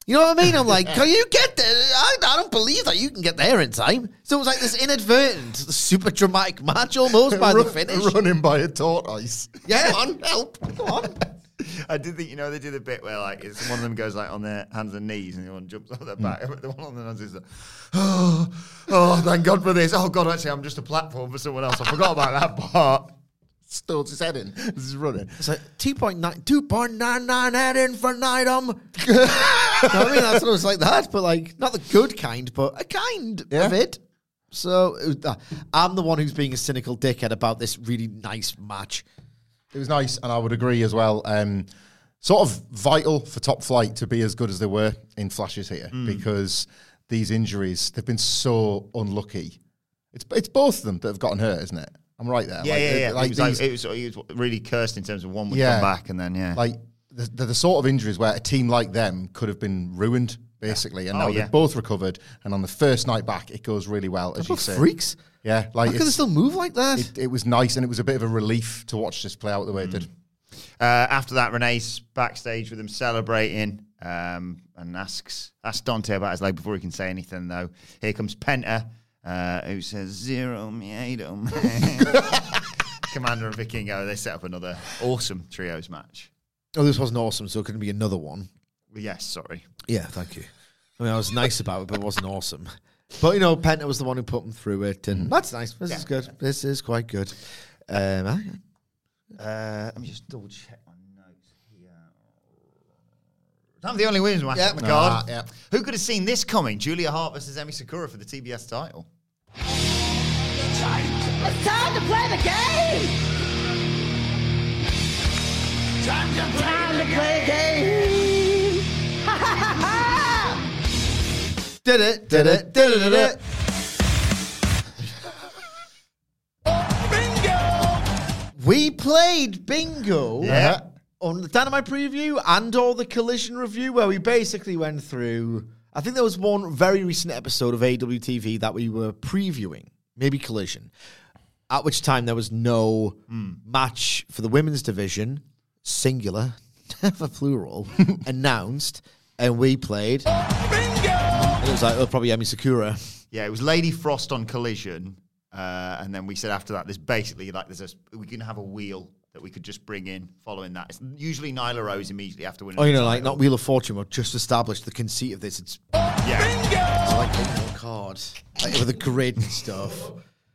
You know what I mean? I'm like, can you get there? I, I don't believe that you can get there in time. So it was like this inadvertent, super dramatic match almost by the finish. running by a tortoise. Yeah, Come on, help! Come on. I did think, you know, they do the bit where like it's one of them goes like on their hands and knees, and the one jumps off their back. Hmm. But the one on their hands is like, oh, oh, thank God for this. Oh God, actually, I'm just a platform for someone else. I forgot about that part. Stills his head in. This is running. It's like 2.9, 2.99 head infinitum. you know what I mean? That's what it was like that, but like, not the good kind, but a kind of Yeah. it. So uh, I'm the one who's being a cynical dickhead about this really nice match. It was nice, and I would agree as well. Um, sort of vital for top flight to be as good as they were in flashes here Mm. because these injuries they've been so unlucky. It's it's both of them that have gotten hurt, isn't it? I'm right there. Yeah, Like, yeah, they- yeah. Like it, was like, it, was, it was really cursed in terms of one would Yeah. come back and then yeah. like the, they're the sort of injuries where a team like them could have been ruined basically, and Oh, now yeah. they've both recovered. And on the first night back, it goes really well, as you Both say. freaks. Yeah, like How can they still move like that? it, it was nice, and it was a bit of a relief to watch this play out the way it did. Uh, after that, Renee's backstage with him celebrating um, and asks asks Dante about his leg before he can say anything. Though here comes Penta, uh, who says zero miedo, man." Komander and Vikingo. They set up another awesome trios match. oh, this wasn't awesome, so it couldn't be another one. Yes, sorry. Yeah, thank you. I mean, I was nice about it, but it wasn't awesome. But, you know, Penta was the one who put them through it, and that's nice. This is good. This is quite good. Um, I- Uh, let me just double check my notes here. I'm the only women's match on the card. Ah, yeah. Who could have seen this coming? Julia Hart versus Emi Sakura for the TBS title. It's time to play the game! Time to play, time to play the game! Ha ha ha ha! did it, did it, did it, did it. Bingo! We played bingo Yeah. On the Dynamite preview and all the Collision review, where we basically went through. I think there was one very recent episode of AWTV that we were previewing, maybe Collision, at which time there was no match for the women's division, singular, never plural, announced. and we played. Bingo! It was like oh, probably Emi Sakura. Yeah, it was Lady Frost on Collision, uh, and then we said after that, there's basically like there's a we can have a wheel that we could just bring in following that. It's usually Nyla Rose immediately after winning. Oh, you the know, like not Wheel of Fortune, but just established the conceit of this. It's, yeah. it's like bingo card, like with a grid and stuff.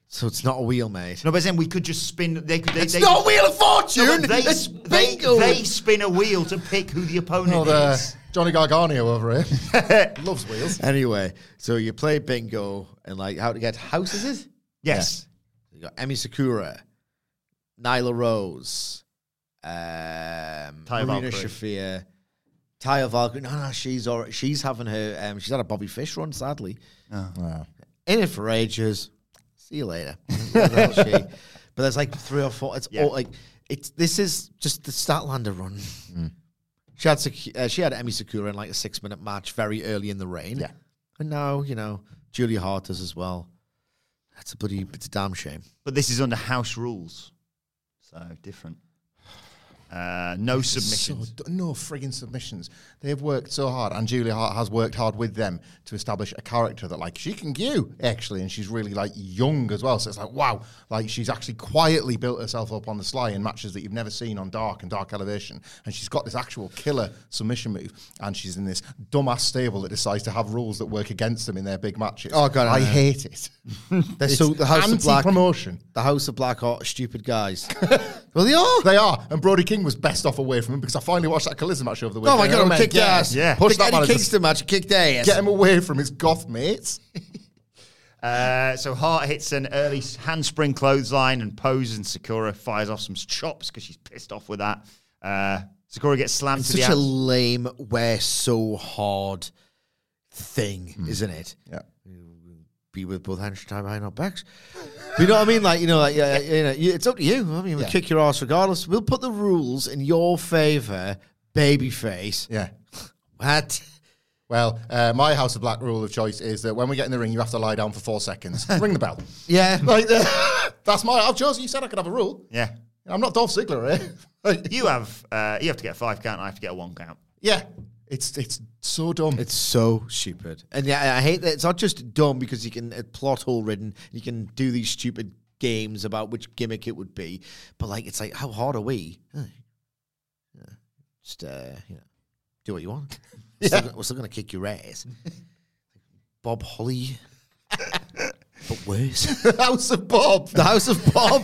So it's not a wheel, mate. No, but then we could just spin. They could. They, It's they, not Wheel of Fortune. No, they, it's bingo. they spin a wheel to pick who the opponent Oh, uh, the is. Johnny Gargano over here loves wheels. Anyway, so you play bingo and like how to get houses is? Yes. You got Emi Sakura, Nyla Rose, um, Taya Marina. Shafir, Taya Valkyrie. No, no, she's already, she's having her. Um, she's had a Bobby Fish run, sadly. Wow. In it for ages. See you later. Where the hell's she? But there's like three or four. It's Yeah. all like it's. This is just the Statlander run. She had uh, she had Emi Sakura in like a six minute match very early in the reign. Yeah. and now you know Julia Hart does as well. That's a bloody. It's a damn shame. But this is under house rules, so different. Uh, no So submissions. d- no frigging submissions. They've worked so hard, and Julia Hart has worked hard with them to establish a character that, like, she can you actually, and she's really like young as well. So it's like, wow, like she's actually quietly built herself up on the sly in matches that you've never seen on Dark and Dark Elevation, and she's got this actual killer submission move, and she's in this dumbass stable that decides to have rules that work against them in their big matches. Oh, God, I I hate it. They're so the House of Black anti-promotion. The House of Black are stupid guys. well, they are. They are, and Brody King was best off away from him because I finally watched that Charisma match over the weekend. Oh my god, I I'm kicked ass. Yeah. push that. Eddie Kingston match, kicked ass. Get him away from his goth mates. Uh, so Hart hits an early handspring clothesline and poses, and Sakura fires off some chops because she's pissed off with that. Uh, Sakura gets slammed It's to the such a lame, wear so hard thing, isn't it? Yeah. Be with both hands tied behind our backs. But you know what I mean? Like, you know, like, yeah, you know, it's up to you. I mean, we'll Yeah. kick your ass regardless. We'll put the rules in your favor, babyface. Yeah. What? Well, uh, my House of Black rule of choice is that when we get in the ring, you have to lie down for four seconds. Ring the bell. Yeah. Like uh, that's my. I've chosen. You said I could have a rule. yeah. I'm not Dolph Ziggler, eh? You have uh, you have to get a five count. I have to get a one count. yeah. It's it's so dumb. It's so stupid. And yeah, I hate that it's not just dumb because you can uh, plot hole ridden. You can do these stupid games about which gimmick it would be, but like it's like how hard are we? Yeah, just uh, you know, do what you want. We're still, we're still gonna kick your ass, Bob Holly, but worse. House of Bob. the House of Bob,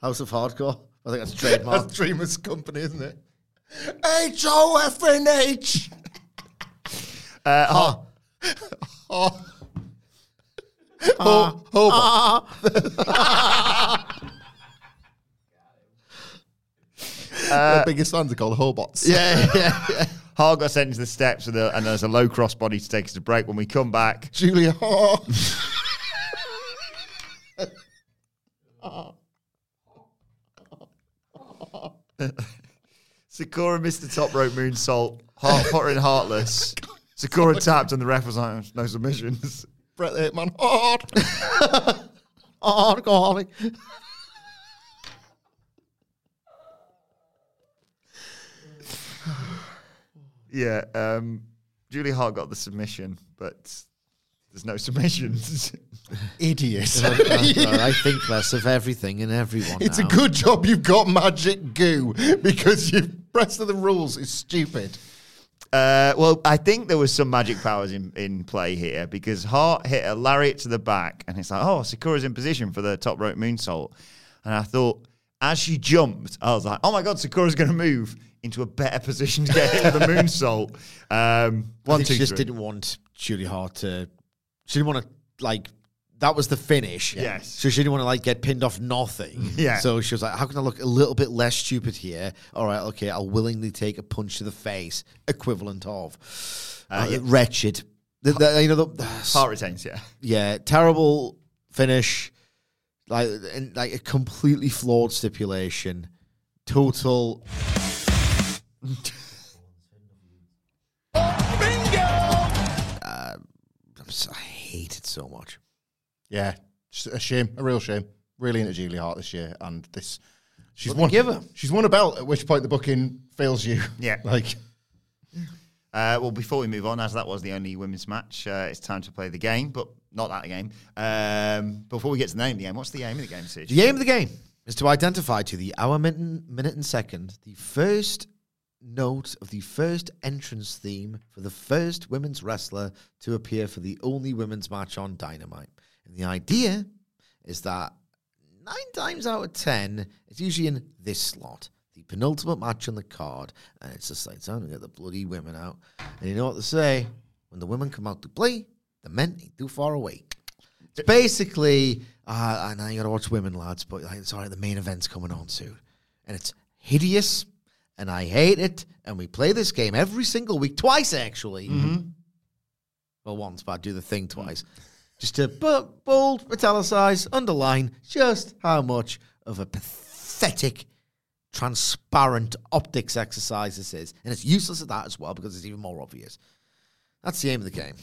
House of Hardcore. I think that's trademark. That's Dreamers Company, isn't it? H O F N H. Uh, Oh. Hobart. Their biggest fans are called Hobots. yeah, yeah, yeah. Got sent to the steps with a, and there's a low cross body to take us to break. When we come back, Julia Hart. Sakura missed the top rope moonsault. Hart put her in heartless. Sakura tapped and the ref was like, no submissions. Bret the Hitman Hart. Hardcore. Yeah, um, Julie Hart got the submission, but there's no submissions. Idiot. I think less of everything and everyone. It's now. a good job you've got magic goo because your rest of the rules is stupid. Uh, well, I think there was some magic powers in, in play here because Hart hit a lariat to the back, and it's like, oh, Sakura's in position for the top rope moonsault. And I thought, as she jumped, I was like, oh my god, Sakura's going to move into a better position to get hit with the moonsault. Um, I one, think two, she just three. didn't want Julie Hart to. She didn't want to like. That was the finish. Yes. So she didn't want to like get pinned off nothing. Yeah. So she was like, "How can I look a little bit less stupid here? All right, okay, I'll willingly take a punch to the face, equivalent of uh, yeah. wretched. The, the, you know the heart retains, yeah. yeah, terrible finish, like and, like a completely flawed stipulation, total. Uh, I'm so, I hate it so much. Yeah, just a shame, a real shame. Really into Julie Hart this year, and this She's won. give her? She's won a belt. At which point the booking fails you. Yeah. like Uh, well, before we move on, as that was the only women's match, uh, it's time to play the game, but not that game. Um, before we get to the name of the game, what's the aim of the game, Sid? The aim of the game is to identify to the hour, minute, minute, and second the first note of the first entrance theme for the first women's wrestler to appear for the only women's match on Dynamite. And the idea is that nine times out of ten, it's usually in this slot. The penultimate match on the card, and it's just like time to get the bloody women out. And you know what they say? When the women come out to play, the men ain't too far away. It's basically, uh, I know you gotta watch women, lads, but like, it's all right, the main event's coming on soon. And it's hideous, and I hate it. And we play this game every single week, twice actually. Well, once, but I do the thing twice. Just to bold, italicize, underline just how much of a pathetic, transparent optics exercise this is. And it's useless at that as well because it's even more obvious. That's the aim of the game.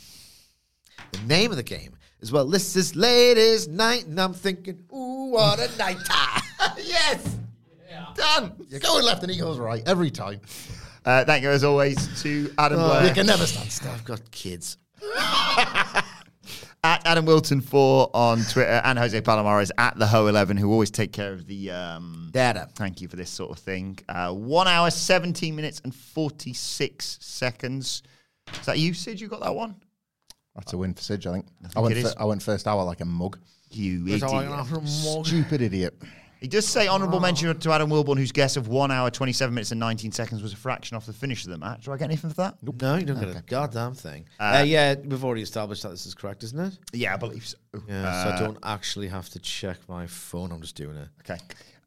The name of the game is well, this is ladies' night, and I'm thinking, ooh, what a night! Time. Yes, done. You're going left and he goes right every time. Uh, thank you, as always, to Adam Oh, Blair. you can never stand still. I've got kids. at Adam Wilton 4 on Twitter and Jose Palomares at the Ho 11 who always take care of the um, Data. Thank you for this sort of thing. Uh, one hour, 17 minutes, and 46 seconds. Is that you, Sid? You got that one? That's a win for Sid, I think. I, think went it fir- I went first hour like a mug. You Is idiot. I'm after a mug? Stupid idiot. He does say honourable mention to Adam Wilbourn, whose guess of one hour, 27 minutes, and 19 seconds was a fraction off the finish of the match. Do I get anything for that? No, you don't get a goddamn thing. Uh, yeah, we've already established that this is correct, isn't it? Yeah, I believe so. Yeah, so I Uh, don't actually have to check my phone. I'm just doing it. Okay.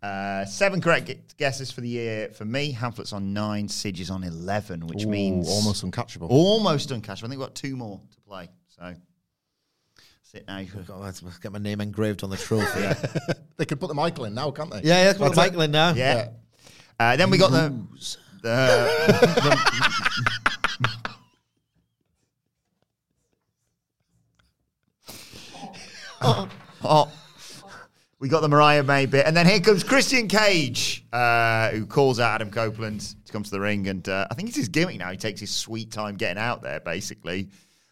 Uh, seven correct guesses for the year for me. Hamflett's on nine, Sidge is on 11, which Ooh, means almost uncatchable. almost uncatchable. I think we've got two more to play. So sit now. God, let's let's get my name engraved on the trophy. yeah, They could put the Michael in now, can't they? yeah, let's put the. Michael in now. Yeah. Uh, then we got the. the, the oh, we got the Mariah May bit, and then here comes Christian Cage, uh, who calls out Adam Copeland to come to the ring, and uh, I think it's his gimmick now. He takes his sweet time getting out there, basically.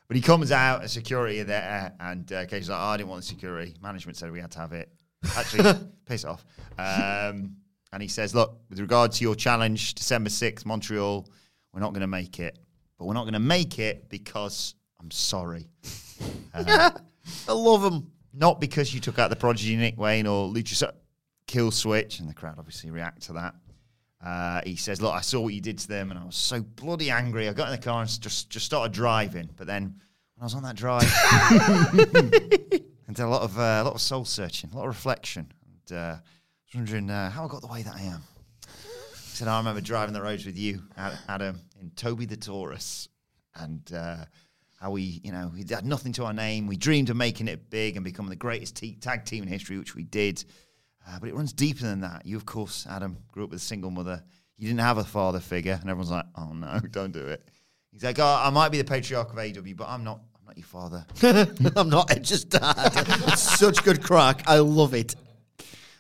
But he comes out, and security there, and uh, Cage is like, oh, I didn't want the security. Management said we had to have it. Actually, piss off. Um, and he says, look, with regard to your challenge, December 6th, Montreal, we're not going to make it. But we're not going to make it because I'm sorry. I love him. Not because you took out the Prodigy Nick Wayne or Lucha Killswitch, and the crowd obviously react to that. Uh, he says, "Look, I saw what you did to them, and I was so bloody angry. I got in the car and just just started driving. But then, when I was on that drive, and did a lot of uh, a lot of soul searching, a lot of reflection, and uh, I was wondering uh, how I got the way that I am." He said, "I remember driving the roads with you, Adam, in Toby the Taurus, and." Uh, how we, you know, we had nothing to our name. We dreamed of making it big and becoming the greatest te- tag team in history, which we did. Uh, but it runs deeper than that. You, of course, Adam, grew up with a single mother. You didn't have a father figure, and everyone's like, "Oh no, don't do it." He's like, "Oh, I might be the patriarch of AW, but I'm not. I'm not your father. I'm not Edge's dad. it's such good crack. I love it.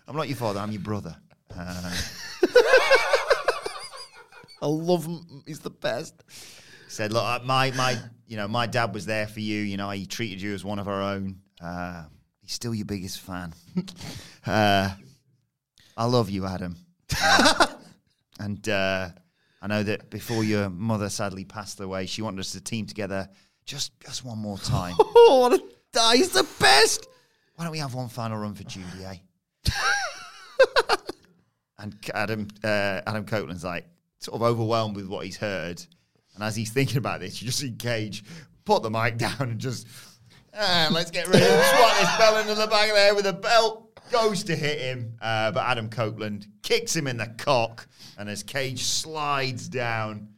I'm not your father. I'm your brother." Uh, I love him. He's the best. said, "Look, uh, my my, you know, my dad was there for you. You know, he treated you as one of our own. Uh, he's still your biggest fan. Uh, I love you, Adam. And uh, I know that before your mother sadly passed away, she wanted us to team together just just one more time. Oh, what a die. He's the best. Why don't we have one final run for Judy, eh? and Adam uh, Adam Copeland's like sort of overwhelmed with what he's heard. And as he's thinking about this, you just engage, put the mic down and just, ah, let's get rid of this bell into the back of the head with a belt. Goes to hit him, uh, but Adam Copeland kicks him in the cock. And as Cage slides down,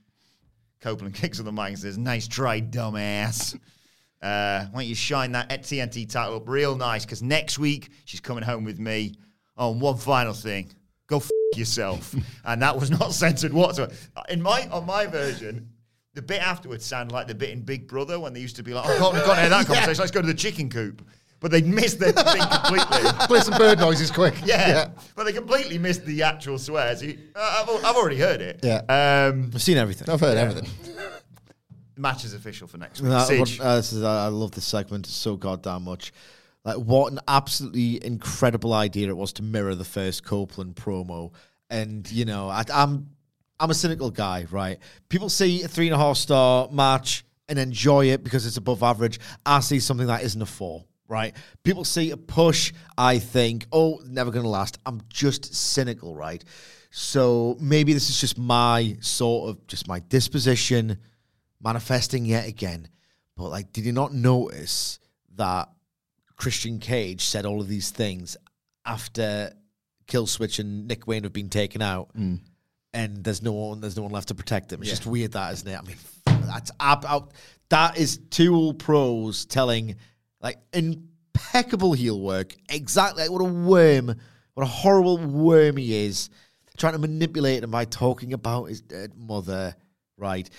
Copeland kicks on the mic and says, Nice try, dumbass. Uh, why don't you shine that TNT title up real nice? Because next week she's coming home with me. On and one final thing: go f- yourself. and that was not censored whatsoever. In my on my version, the bit afterwards sounded like the bit in Big Brother when they used to be like, "Oh, can't, can't hear that conversation. Let's go to the chicken coop." But they missed the thing completely. Play some bird noises quick. Yeah, yeah. but they completely missed the actual swears. You- uh, I've, al- I've already heard it. Yeah. Um, I've seen everything. I've heard everything. match is official for next week. Uh, Sidge. uh, this is, I I love this segment so goddamn much. Like, what an absolutely incredible idea it was to mirror the first Copeland promo. And you know, I, I'm I'm a cynical guy, right? People see a three and a half star match and enjoy it because it's above average. I see something that isn't a four, right? People see a push, I think, oh, never gonna last. I'm just cynical, right? So maybe this is just my sort of just my disposition manifesting yet again. But like, did you not notice that Christian Cage said all of these things after Killswitch and Nick Wayne have been taken out, mm. and there's no one, there's no one left to protect them. It's just weird, that isn't it? I mean, that's ab- out. That is two old pros telling like impeccable heel work. Exactly like what a worm, what a horrible worm he is, trying to manipulate him by talking about his dead mother. Right,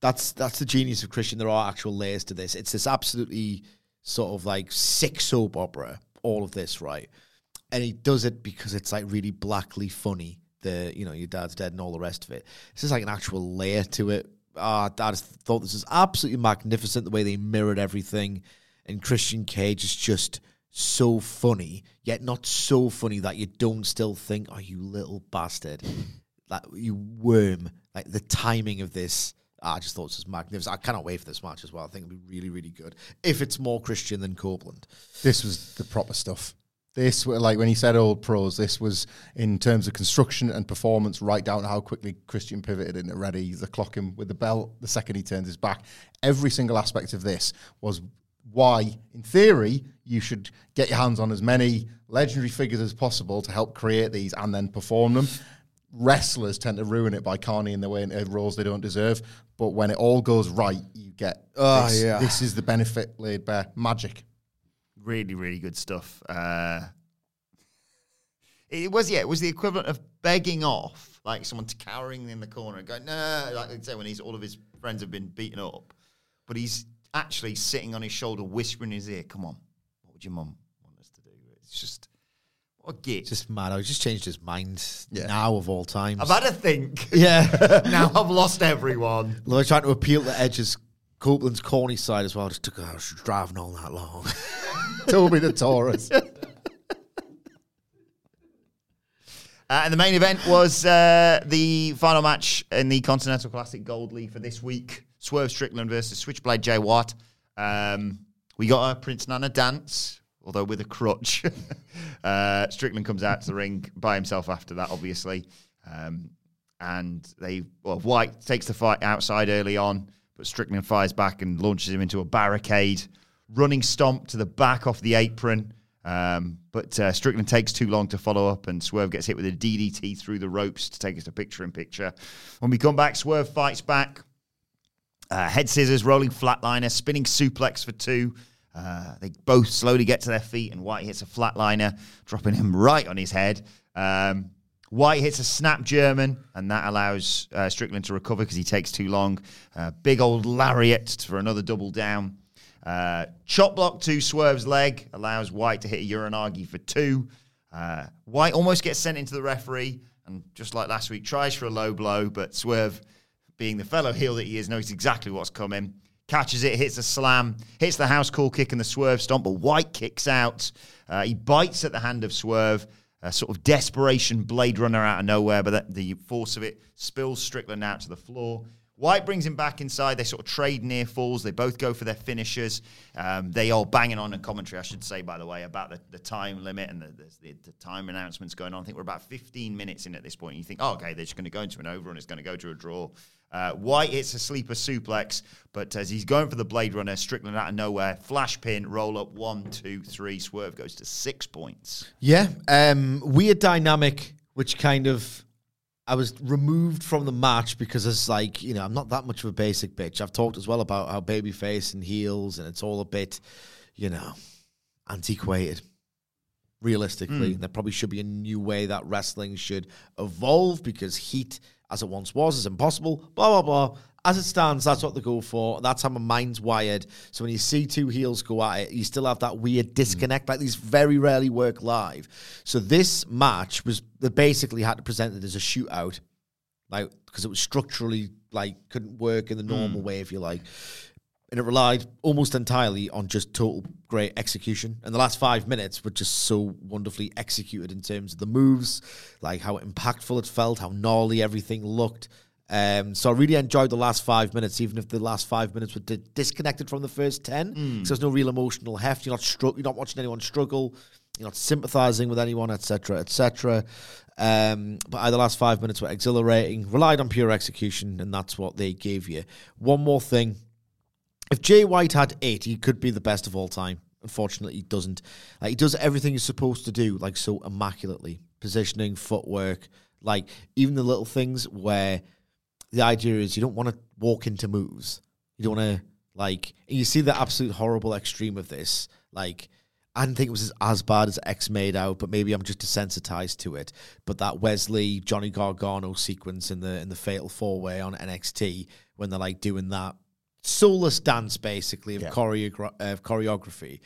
that's that's the genius of Christian. There are actual layers to this. It's this absolutely sort of like sick soap opera. All of this, right? and he does it because it's like really blackly funny. The you know your dad's dead and all the rest of it. This is like an actual layer to it. Ah, I just thought this is absolutely magnificent the way they mirrored everything, and Christian Cage is just so funny, yet not so funny that you don't still think, "Oh, you little bastard, like you worm." Like the timing of this. Ah, I just thought it was magnificent. I cannot wait for this match as well. I think it'll be really, really good. If it's more Christian than Copeland. This was the proper stuff. This, like when he said old pros, this was in terms of construction and performance, right down how quickly Christian pivoted into ready, the clock him with the belt the second he turned his back. Every single aspect of this was why, in theory, you should get your hands on as many legendary figures as possible to help create these and then perform them. Wrestlers tend to ruin it by carnying their way into roles they don't deserve. But when it all goes right, you get Oh, this, yeah. this is the benefit laid bare magic. really, really good stuff. Uh, it was, yeah, it was the equivalent of begging off, like someone cowering in the corner and going, no, like they say when he's all of his friends have been beaten up, but he's actually sitting on his shoulder, whispering in his ear, "Come on, what would your mum want us to do?" It's just what a gift. Just mad. I just changed his mind Yeah. now of all times. I've had a think. yeah. now I've lost everyone. Although trying to appeal to Edge's Copeland's corny side as well. I Just took I was driving all that long. Told me the Taurus. Uh, and the main event was uh, the final match in the Continental Classic Gold League for this week. Swerve Strickland versus Switchblade Jay White. Um, we got a Prince Nana dance, although with a crutch. uh, Strickland comes out to the ring by himself after that, obviously. Um, and they, well, White takes the fight outside early on, but Strickland fires back and launches him into a barricade. Running stomp to the back off the apron. Um, but uh, Strickland takes too long to follow up, and Swerve gets hit with a DDT through the ropes to take us to picture in picture. When we come back, Swerve fights back. Uh, head scissors, rolling flatliner, spinning suplex for two. Uh, they both slowly get to their feet, and White hits a flatliner, dropping him right on his head. Um, White hits a snap German, and that allows uh, Strickland to recover because he takes too long. Uh, big old lariat for another double down. Uh, chop block to Swerve's leg allows White to hit a Uranage for two. White almost gets sent into the referee, and just like last week, tries for a low blow, but Swerve, being the fellow heel that he is, knows exactly what's coming. Catches it, hits a slam, hits the house call kick and the Swerve stomp, but White kicks out. Uh, he bites at the hand of Swerve. A sort of desperation Blade Runner out of nowhere, but that, the force of it spills Strickland out to the floor. White brings him back inside. They sort of trade near falls. They both go for their finishers. Um, they are banging on in commentary, I should say, by the way, about the, the time limit and the, the, the time announcements going on. I think we're about 15 minutes in at this point. You think, oh, okay, they're just going to go into an over and it's going to go to a draw. Uh, White hits a sleeper suplex, but as he's going for the Blade Runner, Strickland out of nowhere, flash pin, roll up, one, two, three. Swerve goes to six points. yeah. Um, weird dynamic, which kind of I was removed from the match because it's like, you know, I'm not that much of a basic bitch. I've talked as well about how babyface and heels and it's all a bit, you know, antiquated. realistically. And there probably should be a new way that wrestling should evolve because heat, as it once was, is impossible. Blah, blah, blah. As it stands, that's what they go for. That's how my mind's wired. So when you see two heels go at it, you still have that weird disconnect. Like these very rarely work live. So this match was they basically had to present it as a shootout, like because it was structurally like couldn't work in the hmm. normal way, if you like and it relied almost entirely on just total great execution. And the last five minutes were just so wonderfully executed in terms of the moves, like how impactful it felt, how gnarly everything looked. Um, so I really enjoyed the last five minutes, even if the last five minutes were di- disconnected from the first ten. So there's no real emotional heft. You're not You're not watching anyone struggle. You're not sympathizing with anyone, etc., etc. Um, but the last five minutes were exhilarating. Relied on pure execution, and that's what they gave you. One more thing if Jay White had eight, he could be the best of all time. Unfortunately, he doesn't. Like, he does everything he's supposed to do, like so immaculately. Positioning, footwork, like even the little things where the idea is you don't want to walk into moves. You don't want to like. And you see the absolute horrible extreme of this. Like I didn't think it was as, as bad as X made out, but maybe I'm just desensitized to it. But that Wes Lee Johnny Gargano sequence in the in the Fatal Four Way on NXT when they're like doing that soulless dance basically of choreogra- of choreography.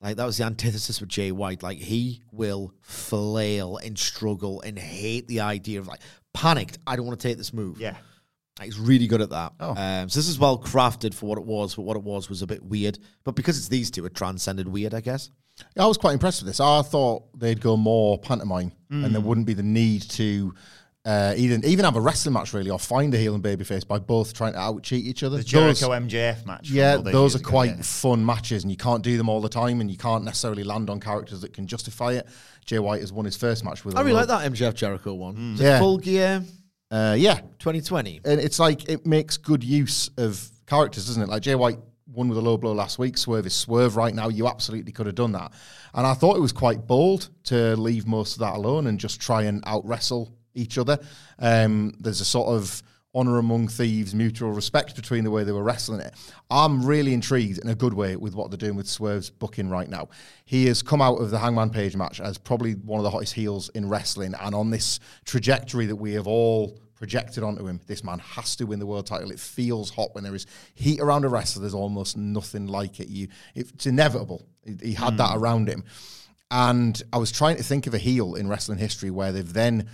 Like that was the antithesis with Jay White. Like he will flail and struggle and hate the idea of like panicked. I don't want to take this move. Yeah. Like, he's really good at that. Oh. Um, so this is well crafted for what it was, but what it was was a bit weird. But because it's these two, it transcended weird, I guess. I was quite impressed with this. I thought they'd go more pantomime, and there wouldn't be the need to uh, even even have a wrestling match really, or find a heel and babyface by both trying to out cheat each other. The Jericho Those- MJF match. yeah, those those are ago, quite yeah. fun matches, and you can't do them all the time, and you can't necessarily land on characters that can justify it. Jay White has won his first match with. I really like that MJF Jericho one. Is it Yeah. Full Gear Uh, yeah, 2020. and it's like it makes good use of characters, doesn't it? Like Jay White won with a low blow last week. Swerve is Swerve right now. You absolutely could have done that, and I thought it was quite bold to leave most of that alone and just try and out wrestle each other. Um, there's a sort of honor among thieves, mutual respect between the way they were wrestling it. I'm really intrigued in a good way with what they're doing with Swerve's booking right now. He has come out of the Hangman Page match as probably one of the hottest heels in wrestling, and on this trajectory that we have all projected onto him. This man has to win the world title. It feels hot when there is heat around a wrestler. There's almost nothing like it. You, it's inevitable. He, he had that around him, and I was trying to think of a heel in wrestling history where they've then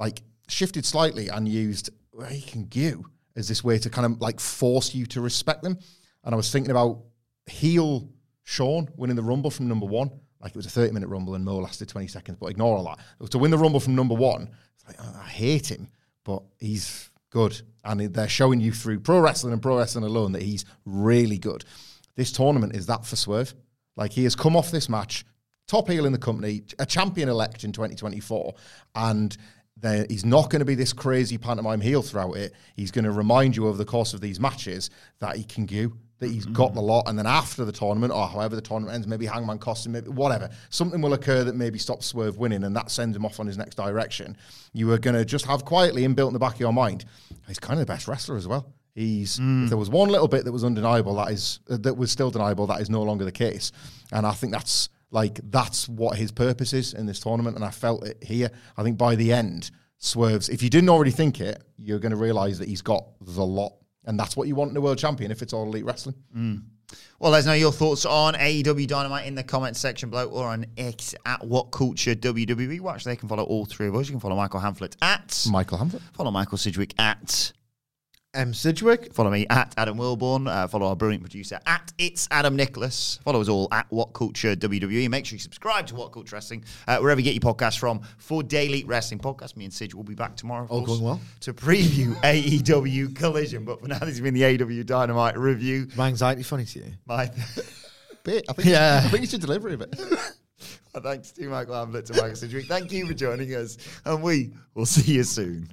like shifted slightly and used Raken Gyu as this way to kind of like force you to respect them. And I was thinking about heel Shawn winning the Rumble from number one. Like it was a 30 minute Rumble and Mo lasted 20 seconds, but ignore all that. To win the Rumble from number one. Like, I hate him, but he's good. And they're showing you through pro wrestling and pro wrestling alone that he's really good. This tournament is that for Swerve. Like he has come off this match, top heel in the company, a champion elect in 2024, and there, he's not going to be this crazy pantomime heel throughout it. He's going to remind you over the course of these matches that he can do, that he's got the lot, and then after the tournament, or however the tournament ends, maybe Hangman costs him, maybe whatever, something will occur that maybe stops Swerve winning, and that sends him off on his next direction. You are going to just have quietly inbuilt in the back of your mind, he's kind of the best wrestler as well. He's if there was one little bit that was undeniable, that is uh, that was still deniable. That is no longer the case, and I think that's like that's what his purpose is in this tournament. And I felt it here. I think by the end, Swerves. If you didn't already think it, you're going to realize that he's got the lot, and that's what you want in a world champion. If it's all elite wrestling, mm. Well, let us know your thoughts on AEW Dynamite in the comments section below or on X at What Culture WWE. Watch, they can follow all three of us. You can follow Michael Hamflett at. Michael Hamflett. Follow Michael Sidgwick at. M. Sidgwick. Follow me at Adam Wilbourn. Uh, follow our brilliant producer at It's Adam Nicholas. Follow us all at What Culture WWE. Make sure you subscribe to What Culture Wrestling uh, wherever you get your podcasts from for daily wrestling podcasts. Me and Sidge will be back tomorrow. of All course, going well. to preview AEW Collision. But for now, this has been the AEW Dynamite review. My anxiety funny to you? My Bit. I think. Yeah. I think it's your delivery of it. thanks to Michael Hamflett and Michael Sidgwick. Thank you for joining us, and we will see you soon.